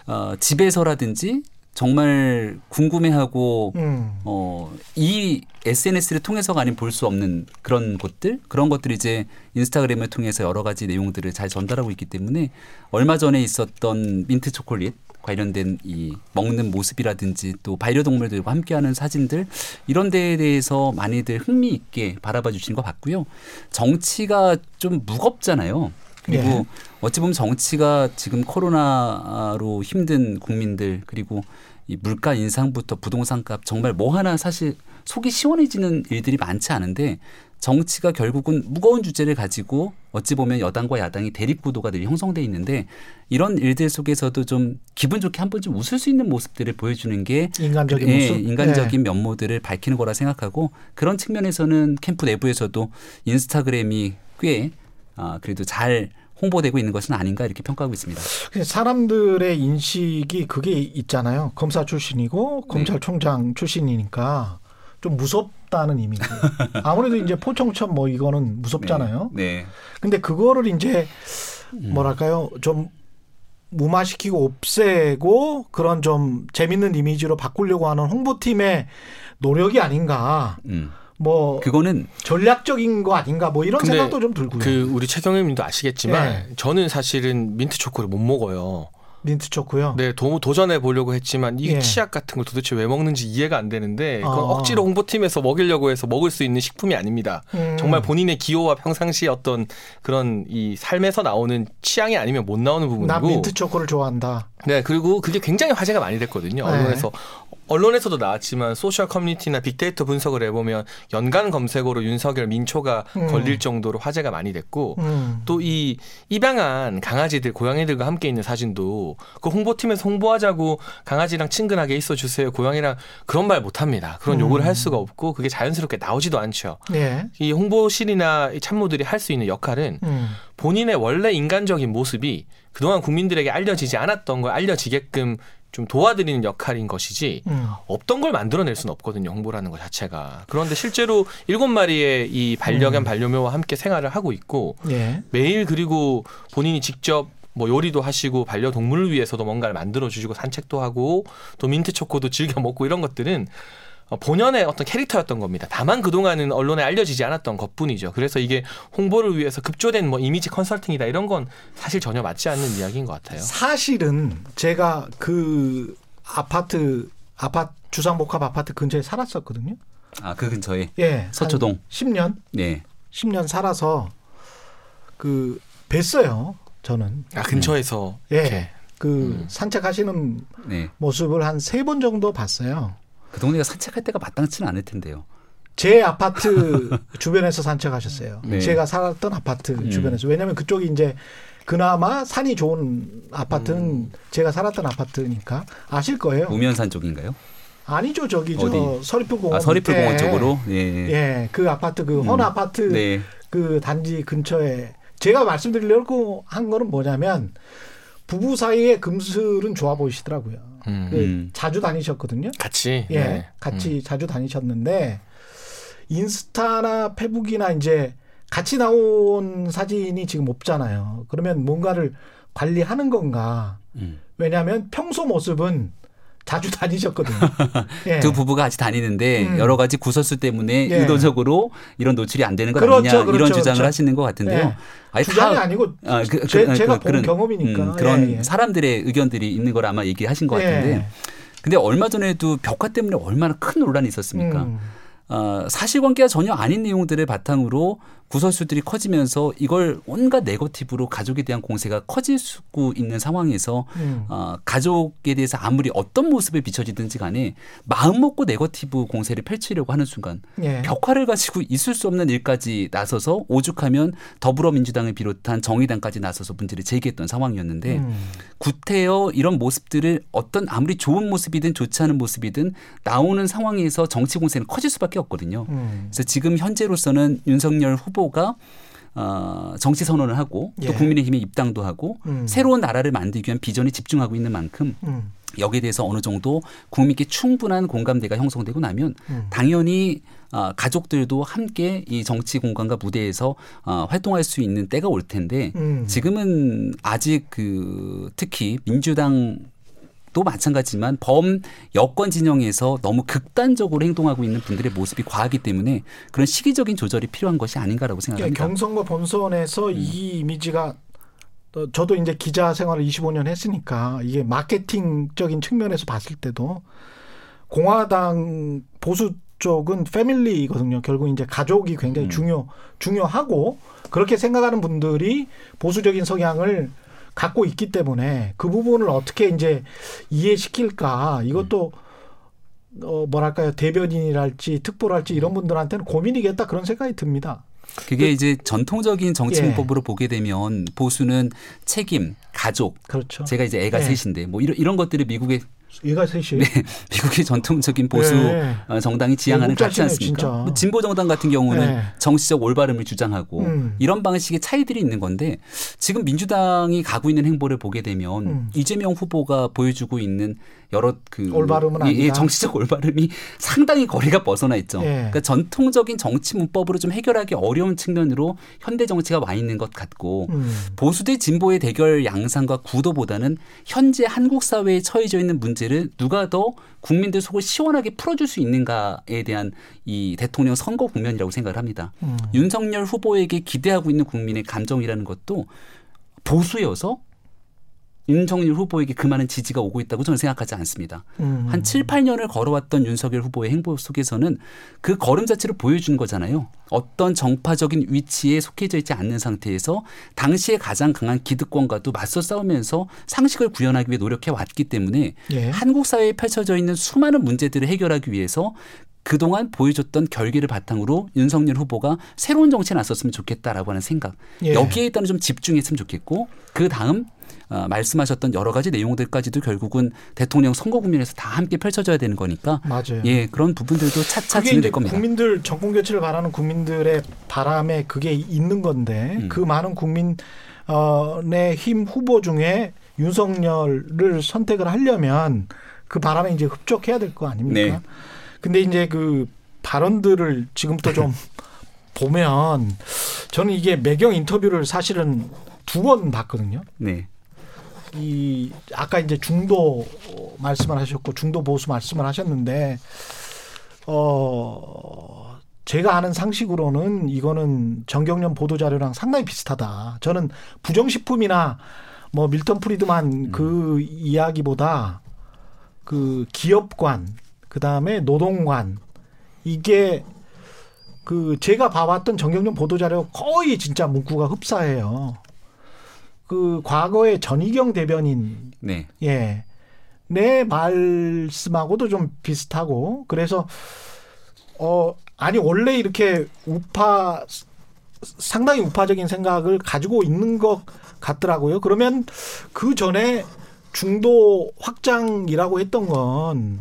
어, 집에서라든지 정말 궁금해하고 음. 어, 이 SNS를 통해서가 아닌 볼 수 없는 그런 것들 그런 것들이 이제 인스타그램을 통해서 여러 가지 내용들을 잘 전달하고 있기 때문에 얼마 전에 있었던 민트 초콜릿 관련된 이 먹는 모습이라든지 또 반려동물들과 함께하는 사진들 이런 데에 대해서 많이들 흥미 있게 바라봐 주시는 것 같고요. 정치가 좀 무겁잖아요. 그리고 예. 어찌 보면 정치가 지금 코로나로 힘든 국민들 그리고 이 물가 인상부터 부동산 값 정말 뭐 하나 사실 속이 시원해지는 일들이 많지 않은데 정치가 결국은 무거운 주제를 가지고 어찌 보면 여당과 야당이 대립 구도가 늘 형성돼 있는데 이런 일들 속에서도 좀 기분 좋게 한번좀 웃을 수 있는 모습들을 보여주는 게 인간적인 예, 모습. 인간적인 면모들을 밝히는 거라 생각하고 그런 측면에서는 캠프 내부에서도 인스타그램이 꽤 아, 그래도 잘 홍보되고 있는 것은 아닌가 이렇게 평가하고 있습니다. 네. 사람들의 인식이 그게 있잖아요. 검사 출신이고 네. 검찰총장 출신이니까 좀 무섭다는 이미지. 아무래도 이제 포청천 뭐 이거는 무섭잖아요. 네. 근데 그거를 이제 음. 뭐랄까요 좀 무마시키고 없애고 그런 좀 재밌는 이미지로 바꾸려고 하는 홍보팀의 노력이 아닌가. 음. 뭐 그거는 전략적인 거 아닌가 뭐 이런 생각도 좀 들고요. 그 우리 최경영님도 아시겠지만 예. 저는 사실은 민트 초코를 못 먹어요. 민트 초코요. 네, 도, 도전해 보려고 했지만 이게 예. 치약 같은 걸 도대체 왜 먹는지 이해가 안 되는데 그건 어. 억지로 홍보팀에서 먹이려고 해서 먹을 수 있는 식품이 아닙니다. 음. 정말 본인의 기호와 평상시 어떤 그런 이 삶에서 나오는 취향이 아니면 못 나오는 나 부분이고 민트 초코를 좋아한다. 네, 그리고 그게 굉장히 화제가 많이 됐거든요. 네. 언론에서. 언론에서도 나왔지만 소셜 커뮤니티나 빅데이터 분석을 해보면 연간 검색어로 윤석열 민초가 음. 걸릴 정도로 화제가 많이 됐고 음. 또이 입양한 강아지들 고양이들과 함께 있는 사진도 그 홍보팀에서 홍보하자고 강아지랑 친근하게 있어 주세요 고양이랑 그런 말 못 합니다 그런 음. 요구를 할 수가 없고 그게 자연스럽게 나오지도 않죠 예. 이 홍보실이나 이 참모들이 할 수 있는 역할은 음. 본인의 원래 인간적인 모습이 그동안 국민들에게 알려지지 않았던 걸 알려지게끔 좀 도와드리는 역할인 것이지 음. 없던 걸 만들어낼 수는 없거든요 홍보라는 것 자체가 그런데 실제로 일곱 마리의 이 반려견 음. 반려묘와 함께 생활을 하고 있고 예. 매일 그리고 본인이 직접 뭐 요리도 하시고 반려동물을 위해서도 뭔가를 만들어 주시고 산책도 하고 또 민트 초코도 즐겨 먹고 이런 것들은 어, 본연의 어떤 캐릭터였던 겁니다. 다만 그동안은 언론에 알려지지 않았던 것뿐이죠. 그래서 이게 홍보를 위해서 급조된 뭐 이미지 컨설팅이다 이런 건 사실 전혀 맞지 않는 이야기인 것 같아요. 사실은 제가 그 아파트 아파트 주상복합 아파트 근처에 살았었거든요. 아 그 근처에 예. 서초동. 한 10년 네. 10년 살아서 그 뵀어요. 저는 아 근처에서 예. 이렇게 그 음. 산책하시는 네. 모습을 한 세 번 정도 봤어요. 그 동네가 산책할 때가 마땅치는 않을 텐데요. 제 아파트 [LAUGHS] 주변에서 산책하셨어요. 네. 제가 살았던 아파트 음. 주변에서 왜냐하면 그쪽이 이제 그나마 산이 좋은 아파트는 음. 제가 살았던 아파트니까 아실 거예요. 우면산 쪽인가요? 아니죠 저기 저? 서리풀공원 아 서리풀공원. 쪽으로. 예. 예, 그 아파트 그헌 음. 아파트 네. 그 단지 근처에 제가 말씀드리려고 한 거는 뭐냐면 부부 사이의 금슬은 좋아 보이시더라고요. 음. 그 음. 자주 다니셨거든요. 같이 예, 네. 같이 자주 다니셨는데 인스타나 페북이나 이제 같이 나온 사진이 지금 없잖아요. 그러면 뭔가를 관리하는 건가? 음. 왜냐하면 평소 모습은 자주 다니셨거든요. [LAUGHS] 예. 두 부부가 같이 다니는데 음. 여러 가지 구설수 때문에 예. 의도적으로 이런 노출이 안 되는 것 그렇죠, 아니냐 이런 그렇죠, 주장을 그렇죠. 하시는 것 같은데요. 예. 아니, 주장이 다- 아니고 아, 그, 제, 그, 제가 그, 본 그런, 경험이니까 음, 그런 예, 예. 사람들의 의견들이 있는 걸 아마 얘기하신 것 예. 같은데 근데 얼마 전에도 벽화 때문에 얼마나 큰 논란이 있었습니까? 음. 어, 사실관계가 전혀 아닌 내용들을 바탕으로 구설수들이 커지면서 이걸 온갖 네거티브로 가족에 대한 공세가 커질 수 있는 상황에서 음. 어, 가족에 대해서 아무리 어떤 모습을 비춰지든지 간에 마음 먹고 네거티브 공세를 펼치려고 하는 순간 예. 벽화를 가지고 있을 수 없는 일까지 나서서 오죽하면 더불어민주당을 비롯한 정의당까지 나서서 문제를 제기했던 상황이었는데 음. 구태여 이런 모습들을 어떤 아무리 좋은 모습이든 좋지 않은 모습이든 나오는 상황에서 정치 공세는 커질 수밖에 없거든요. 음. 그래서 지금 현재로서는 윤석열 후보 가 어, 정치 선언을 하고 또 예. 국민의힘에 입당도 하고 음. 새로운 나라를 만들기 위한 비전에 집중하고 있는 만큼 음. 여기에 대해서 어느 정도 국민께 충분한 공감대가 형성되고 나면 음. 당연히 어, 가족들도 함께 이 정치 공간과 무대에서 어, 활동할 수 있는 때가 올 텐데 음. 지금은 아직 그 특히 민주당 도 마찬가지지만 범 여권 진영에서 너무 극단적으로 행동하고 있는 분들의 모습이 과하기 때문에 그런 시기적인 조절이 필요한 것이 아닌가라고 예, 생각합니다. 경선과 본선에서 이 이미지가 어, 저도 이제 기자 생활을 25년 했으니까 이게 마케팅적인 측면에서 봤을 때도 공화당 보수 쪽은 패밀리거든요. 결국 이제 가족이 굉장히 음. 중요 중요하고 그렇게 생각하는 분들이 보수적인 성향을 갖고 있기 때문에 그 부분을 어떻게 이제 이해시킬까 이것도 어 뭐랄까요 대변인이랄지 특보랄지 이런 분들한테는 고민이겠다 그런 생각이 듭니다. 그게 이제 전통적인 정치 예. 보게 되면 보수는 책임, 가족, 그렇죠. 제가 이제 애가 예. 셋인데 뭐 이런 이런 것들을 미국의 얘가 셋이 [LAUGHS] 미국의 전통적인 보수 예. 어, 정당이 지향하는 외국 같지 않습니까? 뭐 진보 정당 같은 경우는 예. 정치적 올바름을 주장하고 음. 이런 방식의 차이들이 있는 건데 지금 민주당이 가고 있는 행보를 보게 되면 음. 이재명 후보가 보여주고 있는 여러 그 올바름은 예, 예. 정치적 올바름이 상당히 거리가 벗어나 있죠. 예. 그러니까 전통적인 정치 문법으로 좀 해결하기 어려운 측면으로 현대 정치가 와 있는 것 같고 음. 보수 대 진보의 대결 양상과 구도보다는 현재 한국 사회에 처해져 있는 문제를 누가 더 국민들 속을 시원하게 풀어줄 수 있는가에 대한 이 대통령 선거 국면이라고 생각을 합니다. 음. 윤석열 후보에게 기대하고 있는 국민의 감정이라는 것도 보수여서 윤석열 후보에게 그 많은 지지가 오고 있다고 저는 생각하지 않습니다. 음. 한 7, 8년을 걸어왔던 윤석열 후보의 행보 속에서는 그 걸음 자체를 보여주는 거잖아요. 어떤 정파적인 위치에 속해져 있지 않는 상태에서 당시에 가장 강한 기득권과도 맞서 싸우면서 상식을 구현하기 위해 노력해 왔기 때문에 예. 한국 사회에 펼쳐져 있는 수많은 문제들을 해결하기 위해서 그동안 보여줬던 결계를 바탕으로 윤석열 후보가 새로운 정치에 나섰으면 좋겠다라고 하는 생각. 예. 여기에 일단은 좀 집중했으면 좋겠고 그 다음 어, 말씀하셨던 여러 가지 내용들까지도 결국은 대통령 선거 국면에서 다 함께 펼쳐져야 되는 거니까 맞아요. 예 그런 부분들도 차차 진행될 겁니다. 국민들 정권 교체를 바라는 국민들의 바람에 그게 있는 건데 음. 그 많은 국민의 힘 후보 중에 윤석열을 선택을 하려면 그 바람에 이제 흡족해야 될 거 아닙니까? 네. 근데 이제 그 발언들을 지금부터 좀 [LAUGHS] 보면 저는 이게 매경 인터뷰를 사실은 두 번 봤거든요. 네. 이 아까 이제 중도 말씀을 하셨고 중도 보수 말씀을 하셨는데 어 제가 아는 상식으로는 이거는 정경련 보도 자료랑 상당히 비슷하다. 저는 부정식품이나 뭐 밀턴 프리드만 그 이야기보다 그 기업관 그다음에 노동관 이게 그 제가 봐왔던 정경련 보도 자료 거의 진짜 문구가 흡사해요. 그 과거에 전희경 대변인 네. 예. 내 말씀하고도 좀 비슷하고 그래서 어 아니 원래 이렇게 우파 상당히 우파적인 생각을 가지고 있는 것 같더라고요. 그러면 그 전에 중도 확장이라고 했던 건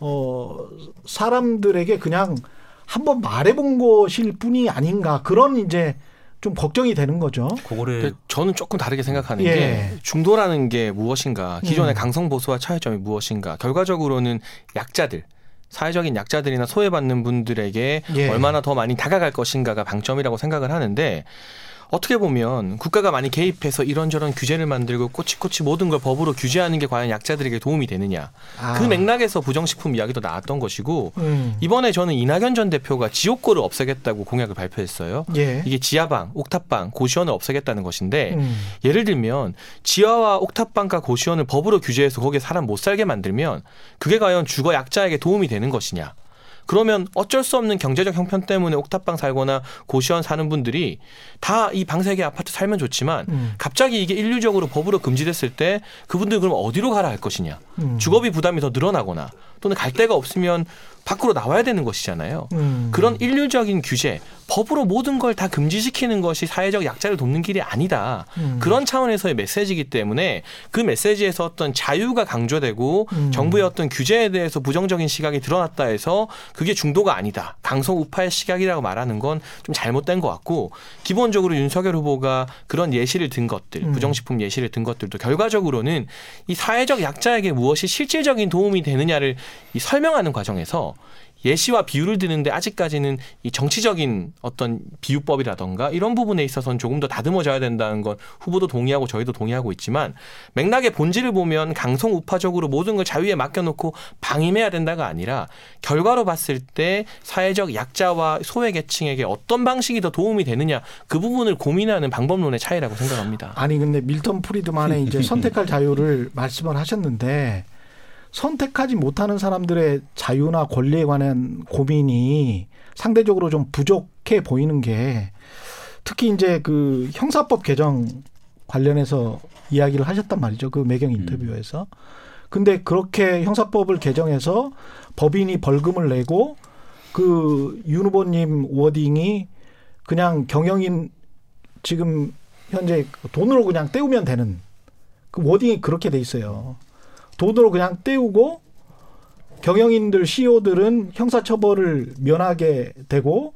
어, 사람들에게 그냥 한번 말해본 것일 뿐이 아닌가 그런 이제 좀 걱정이 되는 거죠. 그거를 근데 저는 조금 다르게 생각하는 예. 게 중도라는 게 무엇인가, 기존의 음. 강성 보수와 차이점이 무엇인가, 결과적으로는 약자들, 사회적인 약자들이나 소외받는 분들에게 예. 얼마나 더 많이 다가갈 것인가가 방점이라고 생각을 하는데 어떻게 보면 국가가 많이 개입해서 이런저런 규제를 만들고 꼬치꼬치 모든 걸 법으로 규제하는 게 과연 약자들에게 도움이 되느냐. 아. 그 맥락에서 부정식품 이야기도 나왔던 것이고 음. 이번에 저는 이낙연 전 대표가 지옥고를 없애겠다고 공약을 발표했어요. 예. 이게 지하방, 옥탑방, 고시원을 없애겠다는 것인데 음. 예를 들면 지하와 옥탑방과 고시원을 법으로 규제해서 거기에 사람 못 살게 만들면 그게 과연 주거 약자에게 도움이 되는 것이냐? 그러면 어쩔 수 없는 경제적 형편 때문에 옥탑방 살거나 고시원 사는 분들이 다 이 방세계 아파트 살면 좋지만 음. 갑자기 이게 인류적으로 법으로 금지됐을 때 그분들 그럼 어디로 가라 할 것이냐? 음. 주거비 부담이 더 늘어나거나 또는 갈 데가 없으면 밖으로 나와야 되는 것이잖아요. 음. 그런 인류적인 규제, 법으로 모든 걸 다 금지시키는 것이 사회적 약자를 돕는 길이 아니다. 음. 그런 차원에서의 메시지이기 때문에 그 메시지에서 어떤 자유가 강조되고 음. 정부의 어떤 규제에 대해서 부정적인 시각이 드러났다 해서 그게 중도가 아니다. 강성 우파의 시각이라고 말하는 건 좀 잘못된 것 같고 기본적으로 윤석열 후보가 그런 예시를 든 것들, 음. 부정식품 예시를 든 것들도 결과적으로는 이 사회적 약자에게 무엇이 실질적인 도움이 되느냐를 이 설명하는 과정에서 예시와 비유를 드는데 아직까지는 이 정치적인 어떤 비유법이라던가 이런 부분에 있어서는 조금 더 다듬어져야 된다는 건 후보도 동의하고 저희도 동의하고 있지만 맥락의 본질을 보면 강성 우파적으로 모든 걸 자유에 맡겨놓고 방임해야 된다가 아니라 결과로 봤을 때 사회적 약자와 소외 계층에게 어떤 방식이 더 도움이 되느냐 그 부분을 고민하는 방법론의 차이라고 생각합니다. 아니 근데 밀턴 프리드만의 이제 [LAUGHS] 선택할 자유를 말씀을 하셨는데 선택하지 못하는 사람들의 자유나 권리에 관한 고민이 상대적으로 좀 부족해 보이는 게 특히 이제 그 형사법 개정 관련해서 이야기를 하셨단 말이죠. 그 매경 인터뷰에서. 근데 그렇게 형사법을 개정해서 법인이 벌금을 내고 그 윤 후보님 워딩이 그냥 경영인 지금 현재 돈으로 그냥 떼우면 되는 그 워딩이 그렇게 돼 있어요. 돈으로 그냥 떼우고 경영인들 CEO들은 형사처벌을 면하게 되고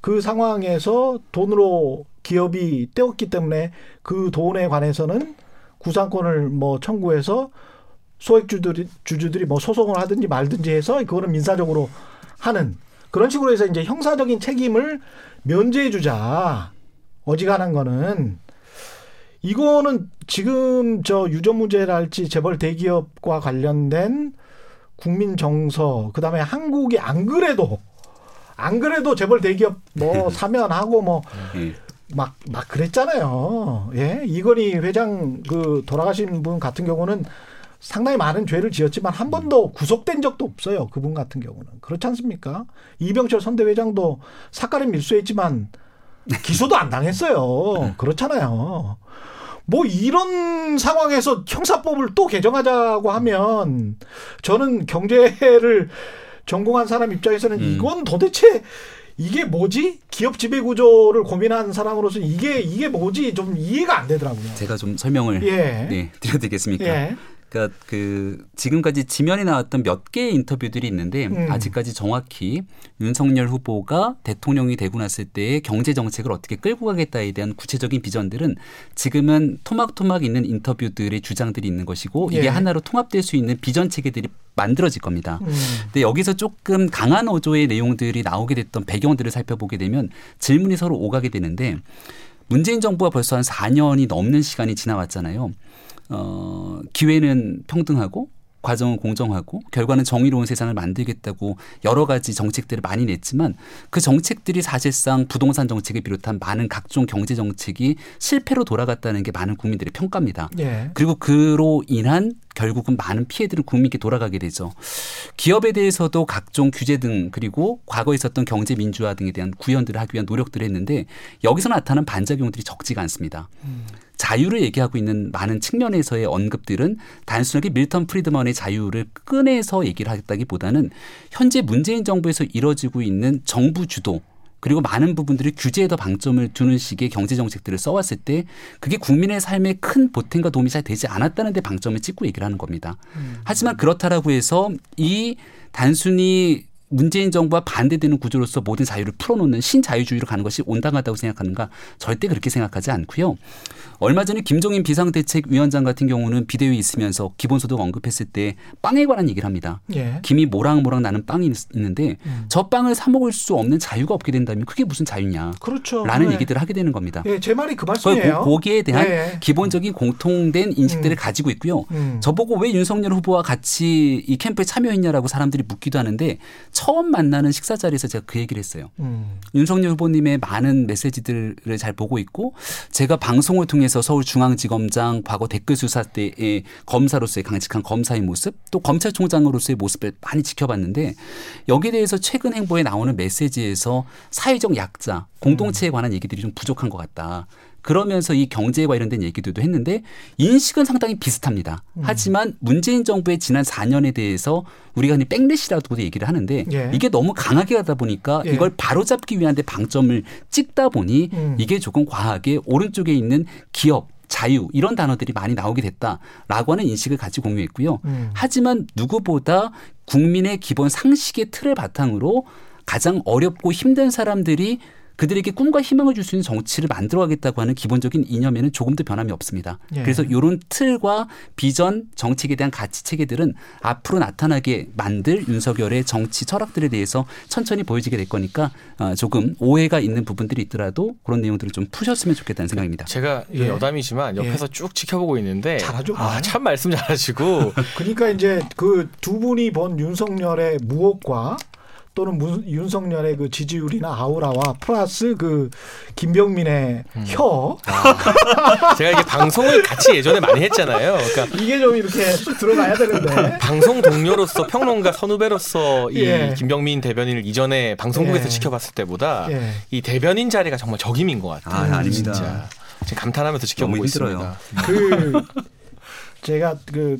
그 상황에서 돈으로 기업이 떼었기 때문에 그 돈에 관해서는 구상권을 뭐 청구해서 소액주들이 주주들이 뭐 소송을 하든지 말든지 해서 그거는 민사적으로 하는 그런 식으로 해서 이제 형사적인 책임을 면제해 주자. 어지간한 거는 이거는 지금 저 유전 문제랄지 재벌 대기업과 관련된 국민 정서 그다음에 한국이 안 그래도 안 그래도 재벌 대기업 뭐 사면하고 뭐 예. 막, 막 그랬잖아요. 예. 이건희 회장 그 돌아가신 분 같은 경우는 상당히 많은 죄를 지었지만 한 번도 구속된 적도 없어요. 그분 같은 경우는. 그렇지 않습니까? 이병철 선대회장도 사건에 밀수했지만 기소도 안 당했어요. 그렇잖아요. 뭐 이런 상황에서 형사법을 또 개정하자고 하면 저는 경제를 전공한 사람 입장에서는 음. 이건 도대체 이게 뭐지? 기업 지배 구조를 고민한 사람으로서 이게 이게 뭐지? 좀 이해가 안 되더라고요. 제가 좀 설명을 예. 네, 드려드리겠습니까? 예. 그러니까 그 지금까지 지면에 나왔던 몇 개의 인터뷰들이 있는데 음. 아직까지 정확히 윤석열 후보가 대통령이 되고 났을 때의 경제 정책을 어떻게 끌고 가겠다에 대한 구체적인 비전들은 지금은 토막토막 있는 인터뷰들의 주장들이 있는 것이고 이게 예. 하나로 통합될 수 있는 비전 체계들이 만들어질 겁니다. 음. 근데 여기서 조금 강한 어조의 내용들이 나오게 됐던 배경들을 살펴보게 되면 질문이 서로 오가게 되는데 문재인 정부가 벌써 한 4년이 넘는 시간이 지나왔잖아요. 어, 기회는 평등하고 과정은 공정하고 결과는 정의로운 세상을 만들겠다고 여러 가지 정책들을 많이 냈지만 그 정책들이 사실상 부동산 정책을 비롯한 많은 각종 경제 정책이 실패로 돌아갔다는 게 많은 국민들의 평가입니다. 예. 그리고 그로 인한 결국은 많은 피해들은 국민께 돌아가게 되죠. 기업에 대해서도 각종 규제 등 그리고 과거에 있었던 경제 민주화 등에 대한 구현들을 하기 위한 노력들을 했는데 여기서 나타난 반작용들이 적지가 않습니다. 자유를 얘기하고 있는 많은 측면에서의 언급들은 단순하게 밀턴 프리드먼의 자유를 꺼내서 얘기를 하겠다기보다는 현재 문재인 정부에서 이뤄지고 있는 정부 주도 그리고 많은 부분들이 규제에 더 방점을 두는 식의 경제 정책들을 써왔을 때 그게 국민의 삶에 큰 보탬과 도움이 잘 되지 않았다는 데 방점을 찍고 얘기를 하는 겁니다. 하지만 그렇다라고 해서 이 단순히 문재인 정부와 반대되는 구조로서 모든 자유를 풀어놓는 신자유주의로 가는 것이 온당하다고 생각하는가 절대 그렇게 생각하지 않고요. 얼마 전에 김종인 비상대책위원장 같은 경우는 비대위 있으면서 기본소득 언급했을 때 빵에 관한 얘기를 합니다. 예. 김이 모락모락 나는 빵이 있- 있는데 음. 저 빵을 사 먹을 수 없는 자유가 없게 된다면 그게 무슨 자유냐? 그렇죠. 라는 네. 얘기들을 하게 되는 겁니다. 예, 제 말이 그 말씀이에요. 고- 거기에 대한 예. 기본적인 공통된 인식들을 음. 가지고 있고요. 음. 저보고 왜 윤석열 후보와 같이 이 캠프에 참여했냐라고 사람들이 묻기도 하는데 처음 만나는 식사 자리에서 제가 그 얘기를 했어요. 음. 윤석열 후보님의 많은 메시지들을 잘 보고 있고 제가 방송을 통해 서 서울중앙지검장 과거 댓글 수사 때의 검사로서의 강직한 검사의 모습 또 검찰총장으로서의 모습을 많이 지켜봤는데 여기에 대해서 최근 행보에 나오는 메시지에서 사회적 약자 공동체에 관한 얘기들이 좀 부족한 것 같다. 그러면서 이 경제에 관련된 얘기들도 했는데 인식은 상당히 비슷합니다. 하지만 문재인 정부의 지난 4년에 대해서 우리가 흔히 백렛이라고도 얘기를 하는데 예. 이게 너무 강하게 하다 보니까 예. 이걸 바로잡기 위한 데 방점을 찍다 보니 음. 이게 조금 과하게 오른쪽에 있는 기업 자유 이런 단어들이 많이 나오게 됐다라고 하는 인식을 같이 공유했고요. 음. 하지만 누구보다 국민의 기본 상식의 틀을 바탕으로 가장 어렵고 힘든 사람들이 그들에게 꿈과 희망을 줄 수 있는 정치를 만들어가겠다고 하는 기본적인 이념에는 조금도 변함이 없습니다. 예. 그래서 이런 틀과 비전, 정책에 대한 가치 체계들은 앞으로 나타나게 만들 윤석열의 정치 철학들에 대해서 천천히 보여지게 될 거니까 어, 조금 오해가 있는 부분들이 있더라도 그런 내용들을 좀 푸셨으면 좋겠다는 생각입니다. 제가 예. 여담이지만 옆에서 쭉 지켜보고 있는데 잘하죠. 아, 참 말씀 잘하시고 [LAUGHS] 그러니까 이제 그 두 분이 본 윤석열의 무엇과 또는 문- 윤석열의 그 지지율이나 아우라와 플러스 그 김병민의 음. 혀 제가 이게 방송을 같이 예전에 많이 했잖아요. 그러니까 이게 좀 이렇게 쑥 들어가야 되는데 방송 동료로서 평론가 선후배로서 이 예. 김병민 대변인을 이전에 방송국에서 예. 지켜봤을 때보다 예. 이 대변인 자리가 정말 적임인 것 같아요. 아, 아닙니다. 진짜. 지금 감탄하면서 지켜보고. 있습니다. 그 제가 그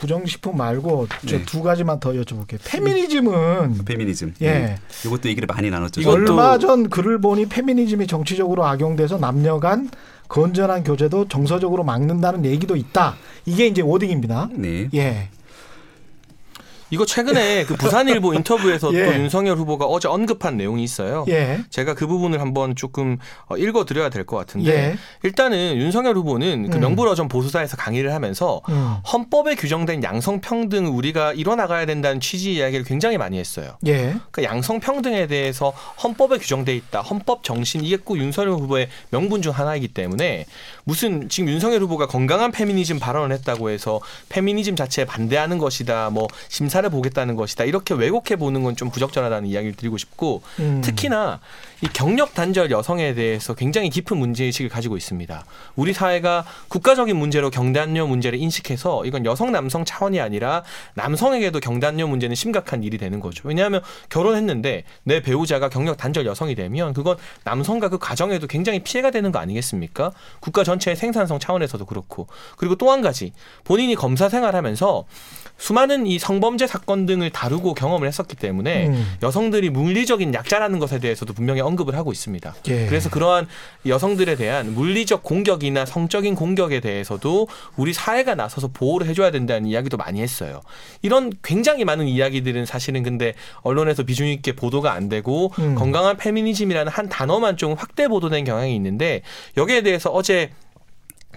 부정식품 말고 저 네. 두 가지만 더 여쭤볼게요. 페미니즘은 페미니즘. 예. 네. 이것도 얘기를 많이 나눴죠. 얼마 전 글을 보니 페미니즘이 정치적으로 악용돼서 남녀 간 건전한 교제도 정서적으로 막는다는 얘기도 있다. 이게 이제 워딩입니다. 네. 예. 이거 최근에 그 부산일보 [LAUGHS] 인터뷰에서 예. 또 윤석열 후보가 어제 언급한 내용이 있어요. 예. 제가 그 부분을 한번 조금 어, 읽어드려야 될 것 같은데 예. 일단은 윤석열 후보는 그 음. 명불허전 보수사에서 강의를 하면서 음. 헌법에 규정된 양성평등을 우리가 이뤄나가야 된다는 취지 이야기를 굉장히 많이 했어요. 예. 그 양성평등에 대해서 헌법에 규정돼 있다. 헌법 정신 이게 꼭 윤석열 후보의 명분 중 하나이기 때문에 무슨 지금 윤석열 후보가 건강한 페미니즘 발언을 했다고 해서 페미니즘 자체에 반대하는 것이다. 뭐 심사 를 보겠다는 것이다. 이렇게 왜곡해 보는 건 좀 부적절하다는 이야기를 드리고 싶고 음. 특히나 이 경력 단절 여성에 대해서 굉장히 깊은 문제 의식을 가지고 있습니다. 우리 사회가 국가적인 문제로 경단녀 문제를 인식해서 이건 여성 남성 차원이 아니라 남성에게도 경단녀 문제는 심각한 일이 되는 거죠. 왜냐하면 결혼했는데 내 배우자가 경력 단절 여성이 되면 그건 남성과 그 가정에도 굉장히 피해가 되는 거 아니겠습니까? 국가 전체의 생산성 차원에서도 그렇고 그리고 또 한 가지 본인이 검사 생활하면서 수많은 이 성범죄 사건 등을 다루고 경험을 했었기 때문에 음. 여성들이 물리적인 약자라는 것에 대해서도 분명히 언급을 하고 있습니다. 예. 그래서 그러한 여성들에 대한 물리적 공격이나 성적인 공격에 대해서도 우리 사회가 나서서 보호를 해줘야 된다는 이야기도 많이 했어요. 이런 굉장히 많은 이야기들은 사실은 근데 언론에서 비중 있게 보도가 안 되고 음. 건강한 페미니즘이라는 한 단어만 좀 확대 보도된 경향이 있는데 여기에 대해서 어제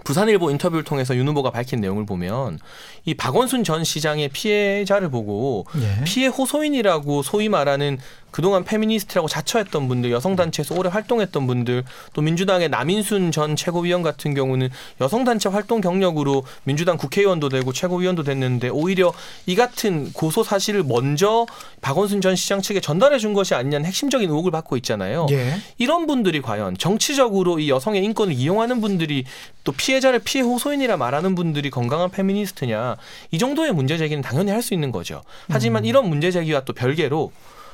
부산일보 인터뷰를 통해서 윤 후보가 밝힌 내용을 보면 이 박원순 전 시장의 피해자를 보고 예. 피해 호소인이라고 소위 말하는 그동안 페미니스트라고 자처했던 분들, 여성단체에서 오래 활동했던 분들, 또 민주당의 남인순 전 최고위원 같은 경우는 여성단체 활동 경력으로 민주당 국회의원도 되고 최고위원도 됐는데 오히려 이 같은 고소 사실을 먼저 박원순 전 시장 측에 전달해 준 것이 아니냐는 핵심적인 의혹을 받고 있잖아요. 예. 이런 분들이 과연 정치적으로 이 여성의 인권을 이용하는 분들이 또 피해자를 피해 호소인이라 말하는 분들이 건강한 페미니스트냐 이 정도의 문제 제기는 당연히 할 수 있는 거죠. 하지만 이런 문제 제기와 또 별개로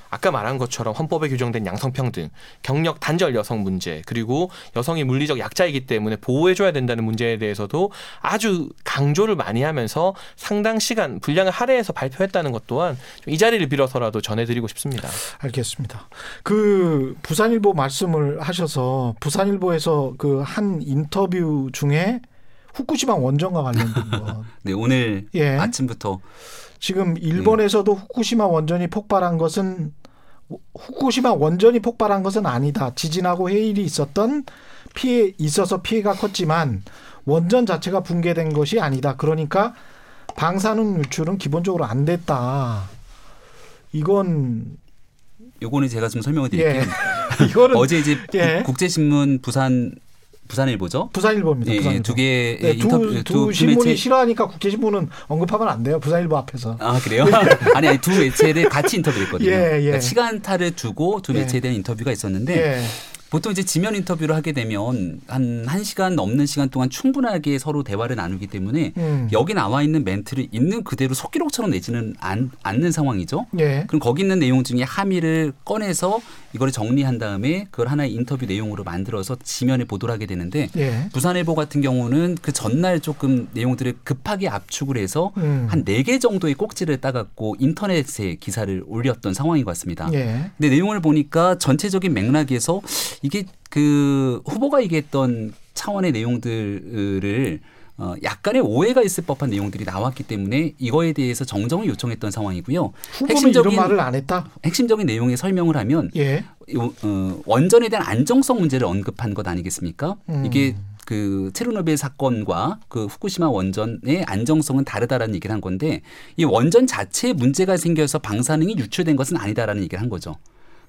아까 말한 것처럼 헌법에 규정된 양성평등, 경력 단절 여성 문제, 그리고 여성이 물리적 약자이기 때문에 보호해줘야 된다는 문제에 대해서도 아주 강조를 많이 하면서 상당 시간 분량을 할애해서 발표했다는 것 또한 이 자리를 빌어서라도 전해드리고 싶습니다. 알겠습니다. 그 부산일보 말씀을 하셔서 부산일보에서 그 한 인터뷰 중에 후쿠시마 원전과 관련된 거. [LAUGHS] 네, 오늘 예. 아침부터 지금 일본에서도 후쿠시마 원전이 폭발한 것은 후쿠시마 원전이 폭발한 것은 아니다. 지진하고 해일이 있었던 피해 있어서 피해가 컸지만 원전 자체가 붕괴된 것이 아니다. 그러니까 방사능 유출은 기본적으로 안 됐다. 이건 요거는 제가 좀 설명을 드릴게요. 예. [LAUGHS] 이거는 어제 이제 예. 국제신문 부산 부산일보죠. 부산일보입니다. 예, 예, 부산일보. 두 개의 네, 인터뷰 두, 두두 신문이 매체 싫어하니까 국제신문은 언급하면 안 돼요. 부산일보 앞에서. 아 그래요? [LAUGHS] 아니, 아니 두 매체를 같이 인터뷰했거든요. [LAUGHS] 예, 예. 그러니까 시간타를 두고 두 예. 매체에 대한 인터뷰가 있었는데 예. 보통 이제 지면 인터뷰를 하게 되면 한 1시간 넘는 시간 동안 충분하게 서로 대화를 나누기 때문에 음. 여기 나와 있는 멘트를 있는 그대로 속기록처럼 내지는 않, 않는 상황이죠. 예. 그럼 거기 있는 내용 중에 함의를 꺼내서 이거를 정리한 다음에 그걸 하나의 인터뷰 내용으로 만들어서 지면에 보도를 하게 되는데 예. 부산일보 같은 경우는 그 전날 조금 내용들을 급하게 압축을 해서 음. 한네 개 정도의 꼭지를 따갖고 인터넷에 기사를 올렸던 상황인 것 같습니다. 예. 근데 내용을 보니까 전체적인 맥락에서 이게 그 후보가 얘기했던 차원의 내용들을 어, 약간의 오해가 있을 법한 내용들이 나왔기 때문에 이거에 대해서 정정을 요청했던 상황이고요. 이런 말을 안 했다. 핵심적인 내용의 설명을 하면 예. 요- 어, 원전에 대한 안정성 문제를 언급한 것 아니겠습니까? 음. 이게 그 체르노빌 사건과 그 후쿠시마 원전의 안정성은 다르다라는 얘기를 한 건데 이 원전 자체에 문제가 생겨서 방사능이 유출된 것은 아니다라는 얘기를 한 거죠.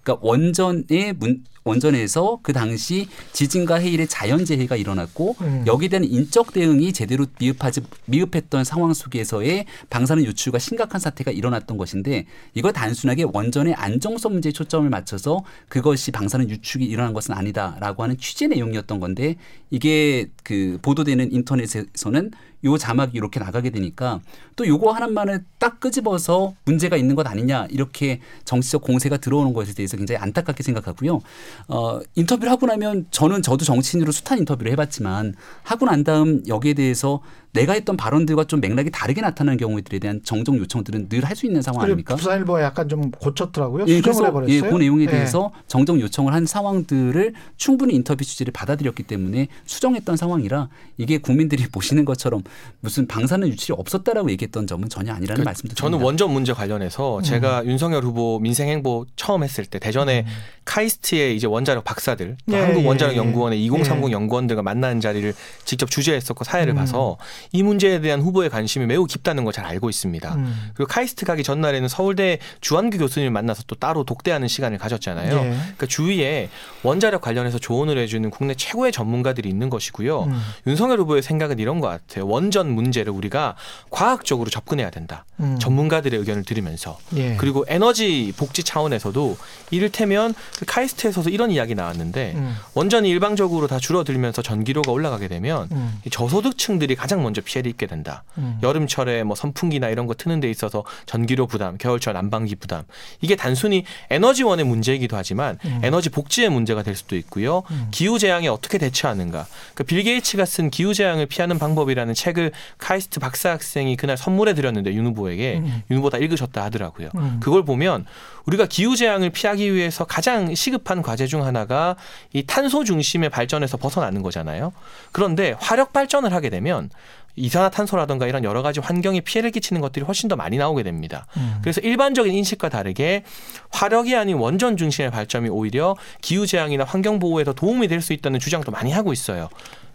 그러니까 원전의 문, 원전에서 그 당시 지진과 해일의 자연재해가 일어났고 음. 여기에 대한 인적 대응이 제대로 미흡하지 미흡했던 상황 속에서의 방사능 유출과 심각한 사태가 일어났던 것인데 이걸 단순하게 원전의 안정성 문제에 초점을 맞춰서 그것이 방사능 유출이 일어난 것은 아니다라고 하는 취재 내용이었던 건데 이게 그 보도되는 인터넷에서는 요 자막이 이렇게 나가게 되니까 또 요거 하나만을 딱 끄집어서 문제가 있는 것 아니냐 이렇게 정치적 공세가 들어오는 것에 대해서 굉장히 안타깝게 생각하고요. 어, 인터뷰를 하고 나면 저는 저도 정치인으로 숱한 인터뷰를 해봤지만 하고 난 다음 여기에 대해서 내가 했던 발언들과 좀 맥락이 다르게 나타나는 경우들에 대한 정정 요청들은 늘 할 수 있는 상황 아닙니까? 부산일보가 약간 좀 고쳤더라고요. 예, 수정을 해버렸어요. 예, 그 내용에 예. 대해서 정정 요청을 한 상황들을 충분히 인터뷰 취지를 받아들였기 때문에 수정했던 상황이라 이게 국민들이 [LAUGHS] 보시는 것처럼 무슨 방사능 유출이 없었다라고 얘기했던 점은 전혀 아니라는 그 말씀도 저는 드립니다. 원전 문제 관련해서 음. 제가 윤석열 후보 민생행보 처음 했을 때 대전에 카이스트의 이제 원자력 박사들, 또 예, 예, 한국 원자력 연구원의 2030 예. 연구원들과 만나는 자리를 직접 주재했었고 사회를 음. 봐서 이 문제에 대한 후보의 관심이 매우 깊다는 걸 잘 알고 있습니다. 음. 그리고 카이스트 가기 전날에는 서울대 주한규 교수님을 만나서 또 따로 독대하는 시간을 가졌잖아요. 예. 그러니까 주위에 원자력 관련해서 조언을 해주는 국내 최고의 전문가들이 있는 것이고요. 음. 윤석열 후보의 생각은 이런 것 같아요. 원전 문제를 우리가 과학적으로 접근해야 된다. 음. 전문가들의 의견을 들으면서 예. 그리고 에너지 복지 차원에서도 이를테면 그 카이스트에서도 이런 이야기 나왔는데 음. 원전이 일방적으로 다 줄어들면서 전기료가 올라가게 되면 음. 이 저소득층들이 가장 먼저 피해를 입게 된다. 음. 여름철에 뭐 선풍기나 이런 거 트는 데 있어서 전기료 부담, 겨울철 난방기 부담. 이게 단순히 에너지원의 문제이기도 하지만 음. 에너지 복지의 문제가 될 수도 있고요. 음. 기후 재앙에 어떻게 대처하는가. 그빌 게이츠가 쓴 기후 재앙을 피하는 방법이라는 책을 카이스트 박사 학생이 그날 선물해 드렸는데 윤 후보에게 음. 윤 후보 다 읽으셨다 하더라고요. 음. 그걸 보면 우리가 기후 재앙을 피하기 위해서 가장 시급한 과제 중 하나가 이 탄소 중심의 발전에서 벗어나는 거잖아요. 그런데 화력 발전을 하게 되면 이산화탄소라든가 이런 여러 가지 환경에 피해를 끼치는 것들이 훨씬 더 많이 나오게 됩니다. 음. 그래서 일반적인 인식과 다르게 화력이 아닌 원전 중심의 발전이 오히려 기후 재앙이나 환경 보호에도 도움이 될 수 있다는 주장도 많이 하고 있어요.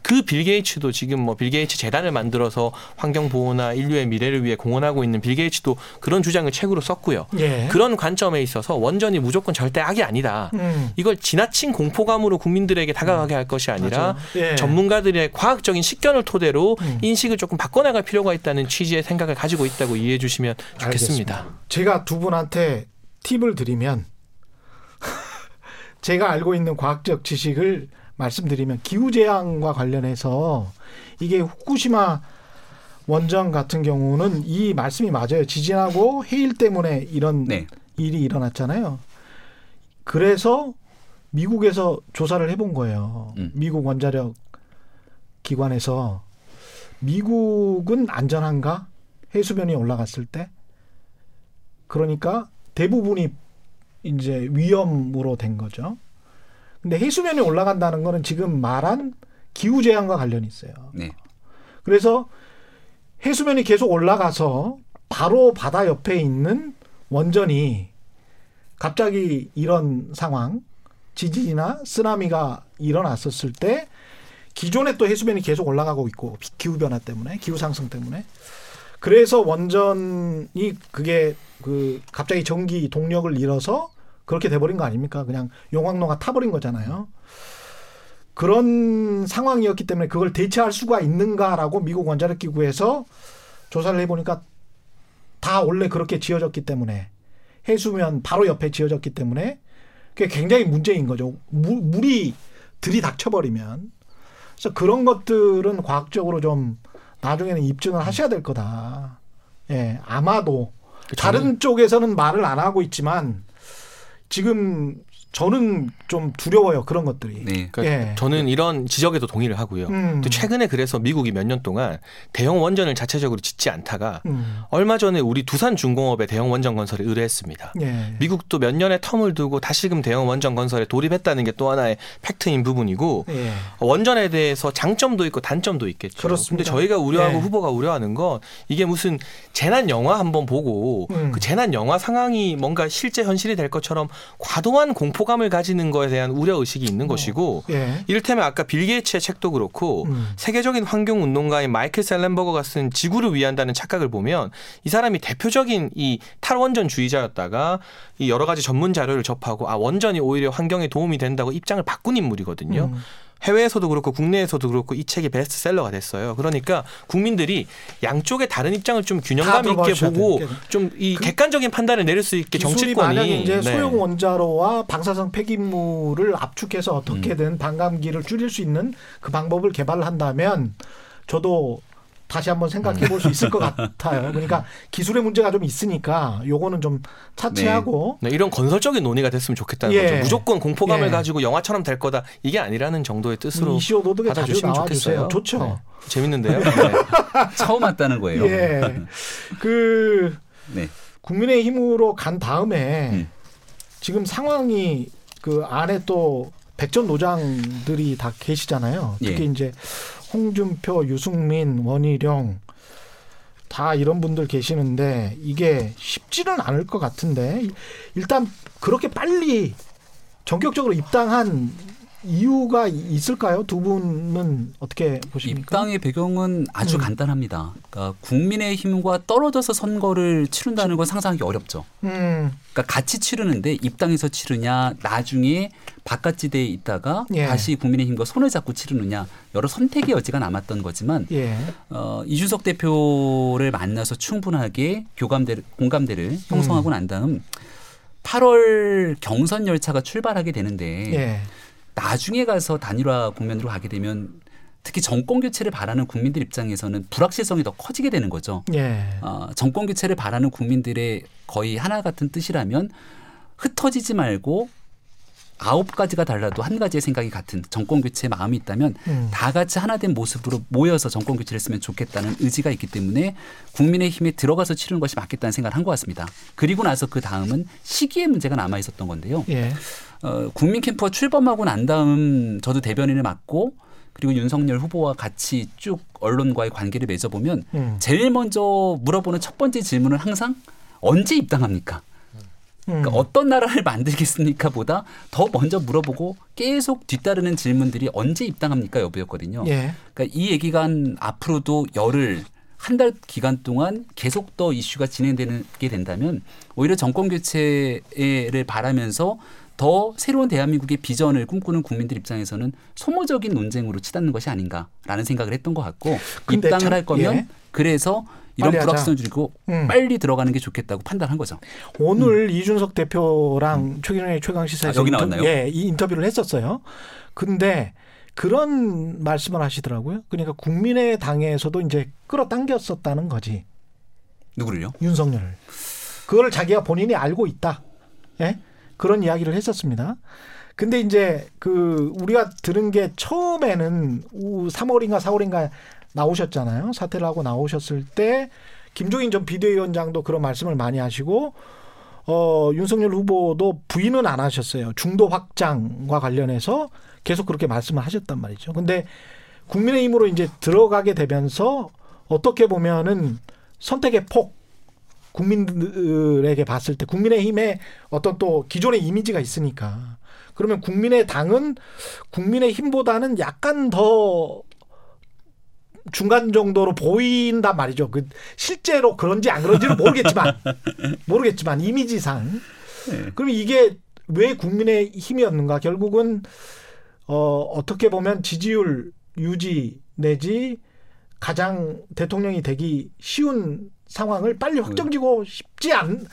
그 빌 게이츠도 지금 뭐 빌 게이츠 재단을 만들어서 환경 보호나 인류의 미래를 위해 공헌하고 있는 빌 게이츠도 그런 주장을 책으로 썼고요. 예. 그런 관점에 있어서 원전이 무조건 절대 악이 아니다. 음. 이걸 지나친 공포감으로 국민들에게 다가가게 할 것이 아니라. 예. 전문가들의 과학적인 식견을 토대로 음. 인식을 조금 바꿔나갈 필요가 있다는 취지의 생각을 가지고 있다고 이해해 주시면 좋겠습니다. 알겠습니다. 제가 두 분한테 팁을 드리면 [LAUGHS] 제가 알고 있는 과학적 지식을 말씀드리면 기후 재앙과 관련해서 이게 후쿠시마 원전 같은 경우는 이 말씀이 맞아요. 지진하고 해일 때문에 이런 네. 일이 일어났잖아요. 그래서 미국에서 조사를 해본 거예요. 음. 미국 원자력 기관에서 미국은 안전한가? 해수면이 올라갔을 때. 그러니까 대부분이 이제 위험으로 된 거죠. 근데 해수면이 올라간다는 거는 지금 말한 기후 재앙과 관련이 있어요. 네. 그래서 해수면이 계속 올라가서 바로 바다 옆에 있는 원전이 갑자기 이런 상황, 지진이나 쓰나미가 일어났었을 때 기존에 또 해수면이 계속 올라가고 있고 기후 변화 때문에 기후 상승 때문에 그래서 원전이 그게 그 갑자기 전기 동력을 잃어서 그렇게 돼버린 거 아닙니까? 그냥 용광로가 타버린 거잖아요. 그런 상황이었기 때문에 그걸 대체할 수가 있는가라고 미국 원자력 기구에서 조사를 해보니까 다 원래 그렇게 지어졌기 때문에 해수면 바로 옆에 지어졌기 때문에 그게 굉장히 문제인 거죠. 물, 물이 들이닥쳐버리면 그래서 그런 것들은 과학적으로 좀 나중에는 입증을 하셔야 될 거다. 예, 아마도 다른 쪽에서는 말을 안 하고 있지만 지금 저는 좀 두려워요 그런 것들이. 네. 그러니까 예. 저는 이런 지적에도 동의를 하고요. 음. 또 최근에 그래서 미국이 몇 년 동안 대형 원전을 자체적으로 짓지 않다가 음. 얼마 전에 우리 두산 중공업에 대형 원전 건설을 의뢰했습니다. 예. 미국도 몇 년의 텀을 두고 다시금 대형 원전 건설에 돌입했다는 게 또 하나의 팩트인 부분이고 예. 원전에 대해서 장점도 있고 단점도 있겠죠. 그렇습니다. 근데 저희가 우려하고 예. 후보가 우려하는 건 이게 무슨 재난 영화 한번 보고 음. 그 재난 영화 상황이 뭔가 실제 현실이 될 것처럼 과도한 공포 감을 가지는 거에 대한 우려 의식이 있는 것이고 예. 이를테면 아까 빌 게이츠의 책도 그렇고 음. 세계적인 환경 운동가인 마이클 셀렌버거가 쓴 지구를 위한다는 착각을 보면 이 사람이 대표적인 이 탈원전주의자였다가 이 여러 가지 전문 자료를 접하고 아 원전이 오히려 환경에 도움이 된다고 입장을 바꾼 인물이거든요. 음. 해외에서도 그렇고 국내에서도 그렇고 이 책이 베스트셀러가 됐어요. 그러니까 국민들이 양쪽의 다른 입장을 좀 균형감 다 있게 보고 돼요. 좀이그 객관적인 판단을 내릴 수 있게 정치권이 만약에 이제 네. 소형 원자로와 방사성 폐기물을 압축해서 어떻게든 반감기를 줄일 수 있는 그 방법을 개발한다면 저도 다시 한번 생각해 볼 수 있을 것 같아요. 그러니까 기술의 문제가 좀 있으니까 요거는 좀 차치하고 네, 이런 건설적인 논의가 됐으면 좋겠다는 예. 거죠. 무조건 공포감을 예. 가지고 영화처럼 될 거다 이게 아니라는 정도의 뜻으로 이시오 도덕에 자주 받아주시면. 좋겠어요. 좋죠. 네. 재밌는데요. [LAUGHS] 네. [LAUGHS] 처음 왔다는 거예요. 예. 그 네. 국민의힘으로 간 다음에 음. 지금 상황이 그 안에 또 백전 노장들이 다 계시잖아요. 예. 특히 이제 홍준표, 유승민, 원희룡 다 이런 분들 계시는데 이게 쉽지는 않을 것 같은데 일단 그렇게 빨리 전격적으로 입당한 이유가 있을까요? 두 분은 어떻게 보십니까? 입당의 배경은 아주 음. 간단합니다. 그러니까 국민의 힘과 떨어져서 선거를 치른다는 건 상상하기 어렵죠. 음, 그러니까 같이 치르는데 입당해서 치르냐, 나중에 바깥지대에 있다가 예. 다시 국민의힘과 손을 잡고 치르느냐 여러 선택의 여지가 남았던 거지만 예. 어, 이준석 대표를 만나서 충분하게 교감대 공감대를 형성하고 난 다음 8월 경선 열차가 출발하게 되는데 예. 나중에 가서 단일화 국면으로 가게 되면 특히 정권 교체를 바라는 국민들 입장에서는 불확실성이 더 커지게 되는 거죠. 예. 어, 정권 교체를 바라는 국민들의 거의 하나 같은 뜻이라면 흩어지지 말고 아홉 가지가 달라도 한 가지의 생각이 같은 정권 교체의 마음이 있다면 음. 다 같이 하나된 모습으로 모여서 정권 교체를 했으면 좋겠다는 의지가 있기 때문에 국민의힘에 들어가서 치르는 것이 맞겠다는 생각을 한 것 같습니다. 그리고 나서 그 다음은 시기의 문제가 남아 있었던 건데요. 예. 어, 국민 캠프가 출범하고 난 다음 저도 대변인을 맡고 그리고 윤석열 후보와 같이 쭉 언론과의 관계를 맺어보면 음. 제일 먼저 물어보는 첫 번째 질문은 항상 언제 입당합니까? 그러니까 음. 어떤 나라를 만들겠습니까? 보다 더 먼저 물어보고 계속 뒤따르는 질문들이 언제 입당합니까? 여부였거든요. 예. 그러니까 이 얘기가 한 앞으로도 열흘 한 달 기간 동안 계속 더 이슈가 진행되게 된다면 오히려 정권 교체를 바라면서 더 새로운 대한민국의 비전을 꿈꾸는 국민들 입장에서는 소모적인 논쟁으로 치닫는 것이 아닌가라는 생각을 했던 것 같고 입당을 참- 할 거면 예. 그래서 이런. 불확실성을 줄이고 음. 빨리 들어가는 게 좋겠다고 판단한 거죠. 오늘 이준석 대표랑 최경영의 최강 시사에서 아, 여기 인터- 나왔나요? 예, 이 인터뷰를 했었어요. 근데 그런 말씀을 하시더라고요. 그러니까 국민의 당에서도 이제 끌어당겼었다는 거지 누구를요? 윤석열을. 그거를 자기가 본인이 알고 있다. 예? 그런 이야기를 했었습니다. 근데 이제 그 우리가 들은 게 처음에는 3월인가 4월인가 나오셨잖아요. 사퇴를 하고 나오셨을 때 김종인 전 비대위원장도 그런 말씀을 많이 하시고 어 윤석열 후보도 부인은 안 하셨어요. 중도 확장과 관련해서 계속 그렇게 말씀을 하셨단 말이죠. 근데 국민의힘으로 이제 들어가게 되면서 어떻게 보면은 선택의 폭 국민들에게 봤을 때 국민의힘의 어떤 또 기존의 이미지가 있으니까 그러면 국민의 당은 국민의 힘보다는 약간 더 중간 정도로 보인단 말이죠. 그 실제로 그런지 안 그런지는 모르겠지만 [LAUGHS] 모르겠지만 이미지상 그럼 이게 왜 국민의 힘이었는가? 결국은 어 어떻게 보면 지지율 유지 내지 가장 대통령이 되기 쉬운 상황을 빨리 확정지고 싶지 않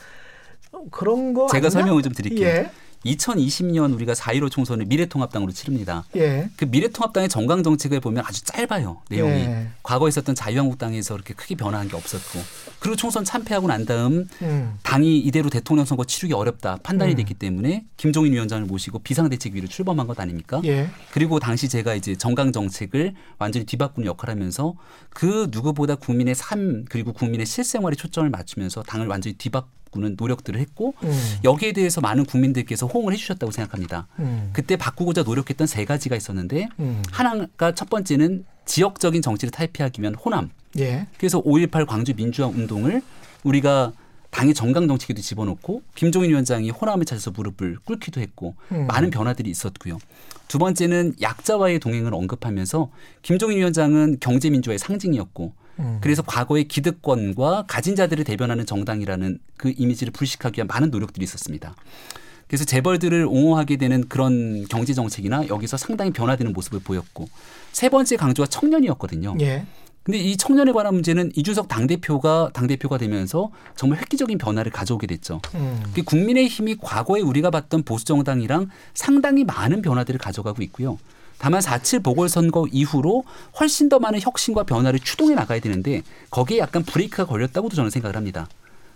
그런 거 제가 아니냐? 설명을 좀 드릴게요. 예. 2020년 우리가 4.15 총선을 미래통합당으로 치릅니다. 예. 그 미래통합당의 정강 정책을 보면 아주 짧아요 내용이 예. 과거에 있었던 자유한국당에서 그렇게 크게 변화한 게 없었고 그리고 총선 참패하고 난 다음 음. 당이 이대로 대통령 선거 치르기 어렵다 판단이 음. 됐기 때문에 김종인 위원장을 모시고 비상대책위를 출범한 것 아닙니까? 예. 그리고 당시 제가 이제 정강 정책을 완전히 뒤바꾸는 역할을 하면서 그 누구보다 국민의 삶 그리고 국민의 실생활에 초점을 맞추면서 당을 완전히 뒤바꾸 는 노력들을 했고 음. 여기에 대해서 많은 국민들께서 호응을 해주셨다고 생각합니다. 음. 그때 바꾸고자 노력했던 세 가지가 있었는데 음. 하나가 첫 번째는 지역적인 정치를 탈피하기 위한 호남. 예. 그래서 5.18 광주 민주화 운동을 우리가 당의 정강 정책에도 집어넣고 김종인 위원장이 호남을 찾아서 무릎을 꿇기도 했고 음. 많은 변화들이 있었고요. 두 번째는 약자와의 동행을 언급하면서 김종인 위원장은 경제민주화의 상징이었고 음. 그래서 과거의 기득권과 가진 자들을 대변하는 정당이라는 그 이미지를 불식하기 위한 많은 노력들이 있었습니다. 그래서 재벌들을 옹호하게 되는 그런 경제 정책이나 여기서 상당히 변화되는 모습을 보였고 세 번째 강조가 청년이었거든요. 예. 근데 이 청년에 관한 문제는 이준석 당대표가 당대표가 되면서 정말 획기적인 변화를 가져오게 됐죠. 음. 그 국민의 힘이 과거에 우리가 봤던 보수 정당이랑 상당히 많은 변화들을 가져가고 있고요. 다만 4.7 보궐선거 이후로 훨씬 더 많은 혁신과 변화를 추동해 나가야 되는데 거기에 약간 브레이크가 걸렸다고도 저는 생각을 합니다.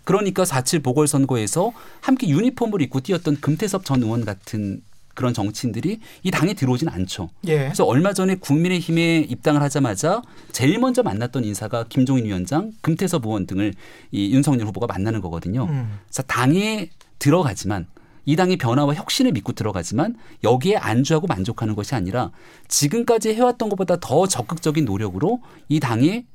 그러니까 4.7 보궐선거에서 함께 유니폼을 입고 뛰었던 금태섭 전 의원 같은 그런 정치인들이 이 당에 들어오진 않죠. 예. 그래서 얼마 전에 국민의힘에 입당을 하자마자 제일 먼저 만났던 인사가 김종인 위원장, 금태섭 의원 등을 이 윤석열 후보가 만나는 거거든요. 음. 그래서 당에 들어가지만 이 당의 변화와 혁신을 믿고 들어가지만 여기에 안주하고 만족하는 것이 아니라 지금까지 해왔던 것보다 더 적극적인 노력으로 이 당의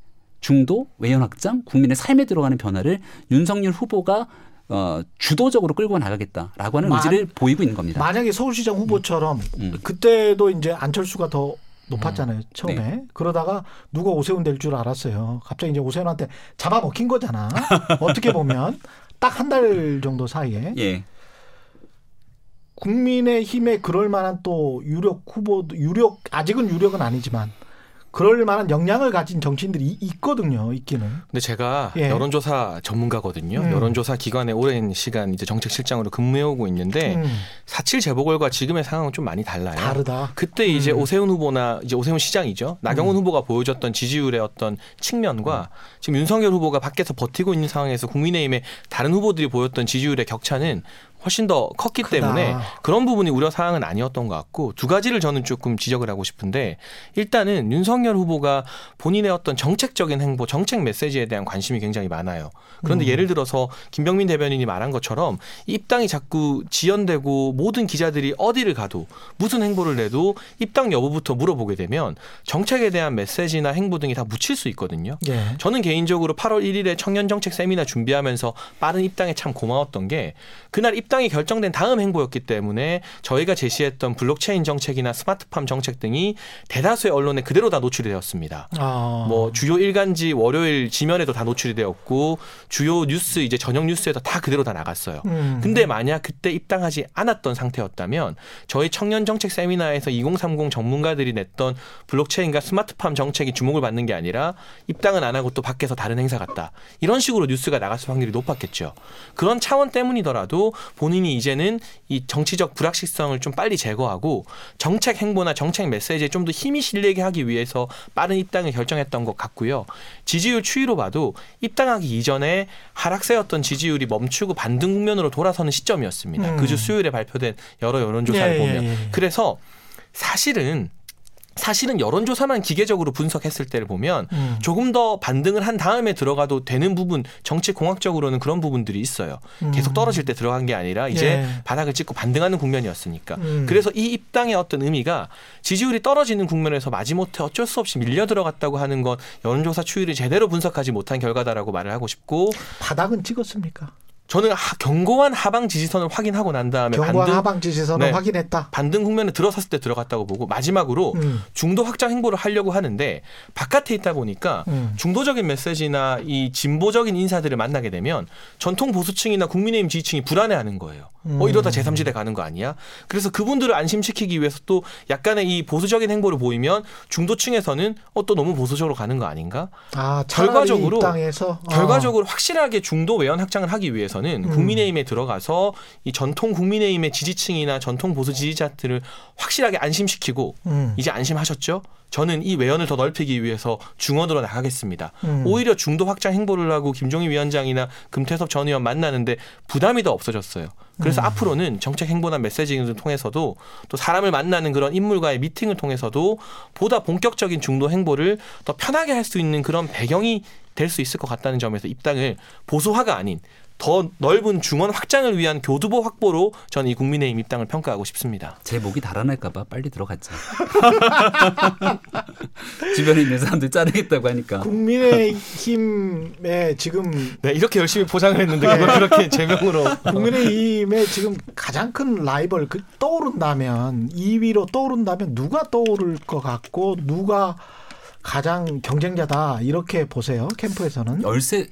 중도 외연 확장, 국민의 삶에 들어가는 변화를 윤석열 후보가 어, 주도적으로 끌고 나가겠다라고 하는 만- 의지를 보이고 있는 겁니다. 만약에 서울시장 후보처럼 음. 그때도 이제 안철수가 더 높았잖아요 처음에 네. 그러다가 누가 오세훈 될 줄 알았어요 갑자기 이제 오세훈한테 잡아먹힌 거잖아 [LAUGHS] 어떻게 보면 딱 한 달 정도 사이에 예. 국민의힘에 그럴 만한 또 유력 후보 유력 아직은 유력은 아니지만 그럴 만한 역량을 가진 정치인들이 이- 있거든요 있기는 근데 제가 예. 여론조사 전문가거든요. 음. 여론조사 기관에 오랜 시간 이제 정책실장으로 근무해오고 있는데 음, 4.7 재보궐과 지금의 상황은 좀 많이 달라요. 다르다 그때 이제 음. 오세훈 후보나 이제 오세훈 시장이죠. 나경원 후보가 보여줬던 지지율의 어떤 측면과 지금 윤석열 후보가 밖에서 버티고 있는 상황에서 국민의힘의 다른 후보들이 보였던 지지율의 격차는 훨씬 더 컸기 크다. 때문에 그런 부분이 우려 사항은 아니었던 것 같고 두 가지를 저는 조금 지적을 하고 싶은데 일단은 윤석열 후보가 본인의 어떤 정책적인 행보, 정책 메시지에 대한 관심이 굉장히 많아요. 그런데 음. 예를 들어서 김병민 대변인이 말한 것처럼 입당이 자꾸 지연되고 모든 기자들이 어디를 가도 무슨 행보를 내도 입당 여부부터 물어보게 되면 정책에 대한 메시지나 행보 등이 다 묻힐 수 있거든요. 예. 저는 개인적으로 8월 1일에 청년 정책 세미나 준비하면서 빠른 입당에 참 고마웠던 게 그날 입당 이 결정된 다음 행보였기 때문에 저희가 제시했던 블록체인 정책이나 스마트팜 정책 등이 대다수의 언론에 그대로 다 노출이 되었습니다. 아. 뭐 주요 일간지 월요일 지면에도 다 노출이 되었고 주요 뉴스 이제 저녁 뉴스에도 다 그대로 다 나갔어요. 음. 근데 만약 그때 입당하지 않았던 상태였다면 저희 청년 정책 세미나에서 2030 전문가들이 냈던 블록체인과 스마트팜 정책이 주목을 받는 게 아니라 입당은 안 하고 또 밖에서 다른 행사 갔다. 이런 식으로 뉴스가 나갔을 확률이 높았겠죠. 그런 차원 때문이더라도 본인이 이제는 이 정치적 불확실성을 좀 빨리 제거하고 정책 행보나 정책 메시지에 좀 더 힘이 실리게 하기 위해서 빠른 입당을 결정했던 것 같고요. 지지율 추이로 봐도 입당하기 이전에 하락세였던 지지율이 멈추고 반등 국면으로 돌아서는 시점이었습니다. 음. 그주 수요일에 발표된 여러 여론조사를 예, 보면 예, 예. 그래서 사실은 사실은 여론조사만 기계적으로 분석했을 때를 보면 음. 조금 더 반등을 한 다음에 들어가도 되는 부분 정치 공학적으로는 그런 부분들이 있어요. 계속 떨어질 때 들어간 게 아니라 이제 음. 예. 바닥을 찍고 반등하는 국면이었으니까. 음. 그래서 이 입당의 어떤 의미가 지지율이 떨어지는 국면에서 마지못해 어쩔 수 없이 밀려 들어갔다고 하는 건 여론조사 추이를 제대로 분석하지 못한 결과다라고 말을 하고 싶고 바닥은 찍었습니까? 저는 하- 견고한 하방 지지선을 확인하고 난 다음에 경과 반등 하방 지지선을 네. 확인했다. 반등 국면에 들어섰을 때 들어갔다고 보고 마지막으로 음. 중도 확장 행보를 하려고 하는데 바깥에 있다 보니까 음. 중도적인 메시지나 이 진보적인 인사들을 만나게 되면 전통 보수층이나 국민의힘 지지층이 불안해하는 거예요. 어 이러다 음. 제3지대 가는 거 아니야? 그래서 그분들을 안심시키기 위해서 또 약간의 이 보수적인 행보를 보이면 중도층에서는 어 또 너무 보수적으로 가는 거 아닌가? 아, 차라리 결과적으로- 어. 결과적으로 확실하게 중도 외연 확장을 하기 위해서 는 입장에서는 음. 국민의힘에 들어가서 이 전통 국민의힘의 지지층이나 전통 보수 지지자들을 확실하게 안심시키고 음. 이제 안심하셨죠? 저는 이 외연을 더 넓히기 위해서 중원으로 나가겠습니다. 음. 오히려 중도 확장 행보를 하고 김종인 위원장이나 금태섭 전 의원 만나는데 부담이 더 없어졌어요. 그래서 음. 앞으로는 정책 행보나 메시징을 통해서도 또 사람을 만나는 그런 인물과의 미팅을 통해서도 보다 본격적인 중도 행보를 더 편하게 할 수 있는 그런 배경이 될 수 있을 것 같다는 점에서 입당을 보수화가 아닌 더 넓은 중원 확장을 위한 교두보 확보로 저는 이 국민의힘 입당을 평가하고 싶습니다. 제 목이 달아날까봐 빨리 들어갔죠. [LAUGHS] 주변에 있는 사람들 자르겠다고 하니까. 국민의힘에 지금 네, 이렇게 열심히 포장을 했는데 그걸 그렇게 제명으로 국민의힘의 지금 가장 큰 라이벌 그 떠오른다면 2위로 떠오른다면 누가 떠오를 것 같고 누가 가장 경쟁자다 이렇게 보세요 캠프에서는 열세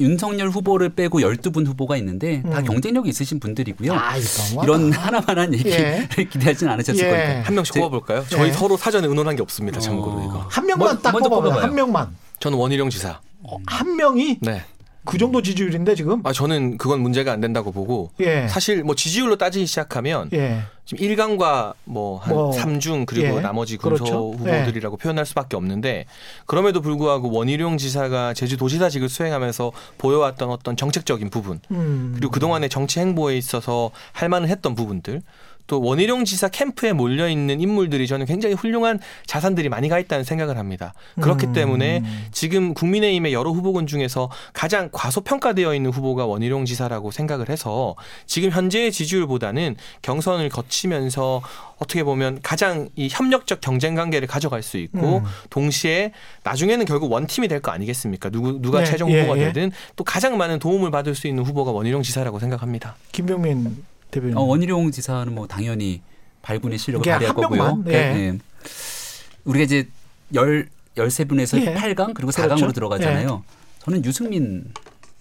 윤석열 후보를 빼고 12분 후보가 있는데 다 음. 경쟁력이 있으신 분들이고요. 아, 이런 하나만한 얘기를 예. [LAUGHS] 기대하진 않으셨을 예. 거니까. 한 명씩 제- 꼽아볼까요? 저희 네. 서로 사전에 의논한 게 없습니다. 참고로 어. 이거. 한 명만 먼- 딱 뽑아봐요. 한 명만 저는 원희룡 지사. 한 명이 네. 그 정도 지지율인데 지금 아 저는 그건 문제가 안 된다고 보고 예 사실 뭐 지지율로 따지기 시작하면 예. 지금 1강과 뭐한 뭐, 삼 3중 그리고 예. 나머지 군소 그렇죠. 후보들이라고 표현할 수밖에 없는데 그럼에도 불구하고 원희룡 지사가 제주도지사직을 수행하면서 보여왔던 어떤 정책적인 부분 음. 그리고 그동안의 정치 행보에 있어서 할 만은 했던 부분들 또 원희룡 지사 캠프에 몰려 있는 인물들이 저는 굉장히 훌륭한 자산들이 많이 가 있다는 생각을 합니다. 그렇기 음. 때문에 지금 국민의힘의 여러 후보군 중에서 가장 과소평가되어 있는 후보가 원희룡 지사라고 생각을 해서 지금 현재의 지지율보다는 경선을 거치면서 어떻게 보면 가장 이 협력적 경쟁 관계를 가져갈 수 있고 음. 동시에 나중에는 결국 원팀이 될 거 아니겠습니까? 누구 누가 네, 최종 예, 후보가 예. 되든 또 가장 많은 도움을 받을 수 있는 후보가 원희룡 지사라고 생각합니다. 김병민 대표님 어, 원희룡 지사는 뭐 당연히 발군의 실력을 이게 발휘할 한 거고요. 명만? 예. 우리가 이제 열 13분에서 예. 8강 그리고 그렇죠. 4강으로 들어가잖아요. 저는 유승민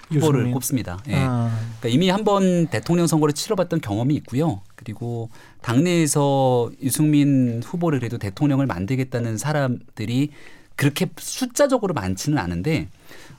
후보를 유승민. 꼽습니다. 예. 아. 그러니까 이미 한 번 대통령 선거를 치러봤던 경험이 있고요. 그리고 당내에서 유승민 후보를 그래도 대통령을 만들겠다는 사람들이 그렇게 숫자적으로 많지는 않은데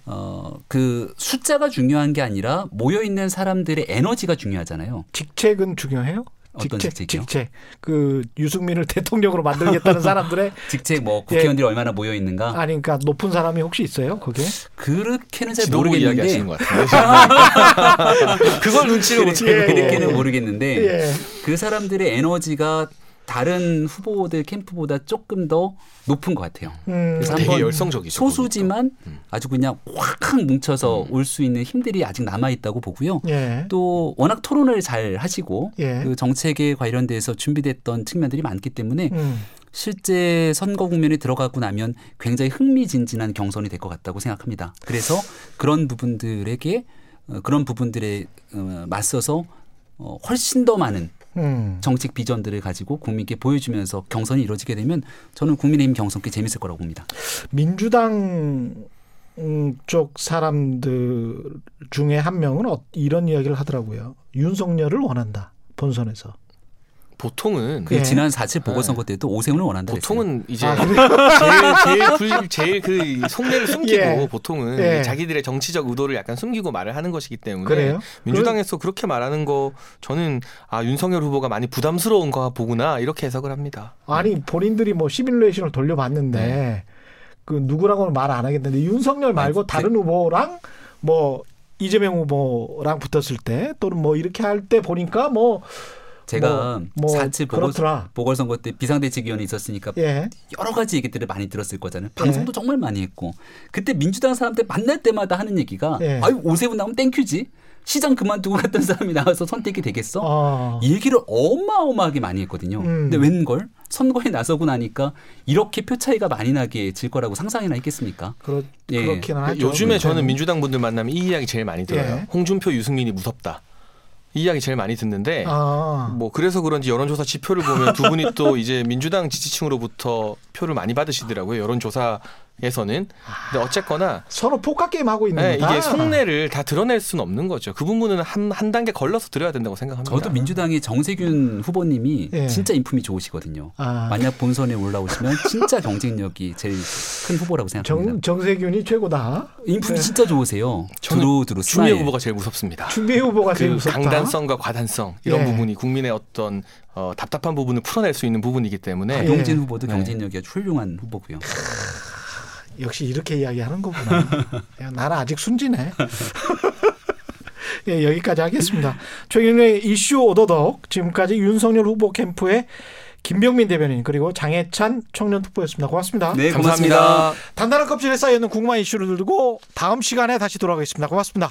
어 그 숫자가 중요한 게 아니라 모여 있는 사람들의 에너지가 중요하잖아요. 직책은 중요해요? 어떤 직책이요? 직책. 그 유승민을 [LAUGHS] 대통령으로 만들겠다는 사람들의 [LAUGHS] 직책 뭐 예. 국회의원들이 얼마나 모여 있는가 아니 그러니까 높은 사람이 혹시 있어요? 거기에? 그렇게는 잘 모르겠는데 [LAUGHS] 그걸 눈치를 못 예. 그렇게는 모르겠는데 예. 그 사람들의 에너지가 다른 후보들 캠프보다 조금 더 높은 것 같아요. 음. 그래서 되게 한번 열성적이죠. 소수지만 음. 아주 그냥 확 뭉쳐서 올수 있는 힘들이 아직 남아 있다고 보고요. 예. 또 워낙 토론을 잘 하시고 예. 그 정책에 관련돼서 준비됐던 측면들이 많기 때문에 음. 실제 선거 국면에 들어가고 나면 굉장히 흥미진진한 경선이 될 것 같다고 생각합니다. 그래서 그런 부분들에게 어, 그런 부분들에 어, 맞서서 어, 훨씬 더 많은 음. 정책 비전들을 가지고 국민께 보여주면서 경선이 이루어지게 되면 저는 국민의힘 경선 꽤 재밌을 거라고 봅니다. 민주당 음, 쪽 사람들 중에 한 명은 어- 이런 이야기를 하더라고요. 윤석열을 원한다. 본선에서. 보통은 그 예. 지난 4.7 보궐선거 때도 오세훈을 원한다 그랬어요. 보통은 이제 아? 제일 제일 불, 제일 그 속내를 숨기고 예. 보통은 예. 자기들의 정치적 의도를 약간 숨기고 말을 하는 것이기 때문에 그래요? 민주당에서 그렇게 말하는 거 저는 아 윤석열 후보가 많이 부담스러운 거 보구나 이렇게 해석을 합니다. 아니 본인들이 뭐 시뮬레이션을 돌려봤는데 네. 그 누구라고는 말 안 하겠는데 윤석열 말고 아니, 다른 후보랑 뭐 이재명 후보랑 붙었을 때 또는 뭐 이렇게 할 때 보니까 뭐 제가 뭐, 뭐 4.7 보궐, 그렇더라. 보궐선거 때 비상대책위원회 있었으니까 예. 여러 가지 얘기들을 많이 들었을 거잖아요. 방송도 정말 많이 했고 그때 민주당 사람들 만날 때마다 하는 얘기가 예. 아유 오세훈 나오면 땡큐지 시장 그만두고 갔던 사람이 나와서 선택이 되겠어? 어. 이 얘기를 어마어마하게 많이 했거든요. 음. 근데 웬걸 선거에 나서고 나니까 이렇게 표 차이가 많이 나게 질 거라고 상상이나 했겠습니까? 그렇 예. 그렇기는 하죠. 요즘에 저는 그렇죠. 민주당 분들 만나면 이 이야기 제일 많이 들어요. 예. 홍준표 유승민이 무섭다. 이 이야기 제일 많이 듣는데 아. 뭐 그래서 그런지 여론조사 지표를 보면 두 분이 또 이제 민주당 지지층으로부터 표를 많이 받으시더라고요. 여론조사 에서는 근데 어쨌거나 서로 포커 게임 하고 있는 네, 거다. 이게 속내를 다 드러낼 수는 없는 거죠. 그 부분은 한, 한 단계 걸러서 드려야 된다고 생각합니다. 저도 민주당의 정세균 후보님이 예. 진짜 인품이 좋으시거든요. 아. 만약 본선에 올라오시면 진짜 경쟁력이 제일 큰 후보라고 생각합니다. 정 정세균이 최고다. 인품이 네. 진짜 좋으세요. 저는 두루 두루 추미애 스마일. 후보가 제일 무섭습니다. 추미애 후보가 제일 그 무섭다. 강단성과 과단성 이런 예. 부분이 국민의 어떤 어, 답답한 부분을 풀어낼 수 있는 부분이기 때문에 예. 용진 후보도 네. 경쟁력이 아주 훌륭한 후보고요. 역시 이렇게 이야기하는 거구나. [LAUGHS] 야, 나는 아직 순진해. [LAUGHS] 예, 여기까지 하겠습니다. 최근에 이슈 오도독 지금까지 윤석열 후보 캠프의 김병민 대변인 그리고 장해찬 청년 특보였습니다. 고맙습니다. 네, 감사합니다. 단단한 껍질에 쌓여 있는 궁금한 이슈를 들고 다음 시간에 다시 돌아가겠습니다. 고맙습니다.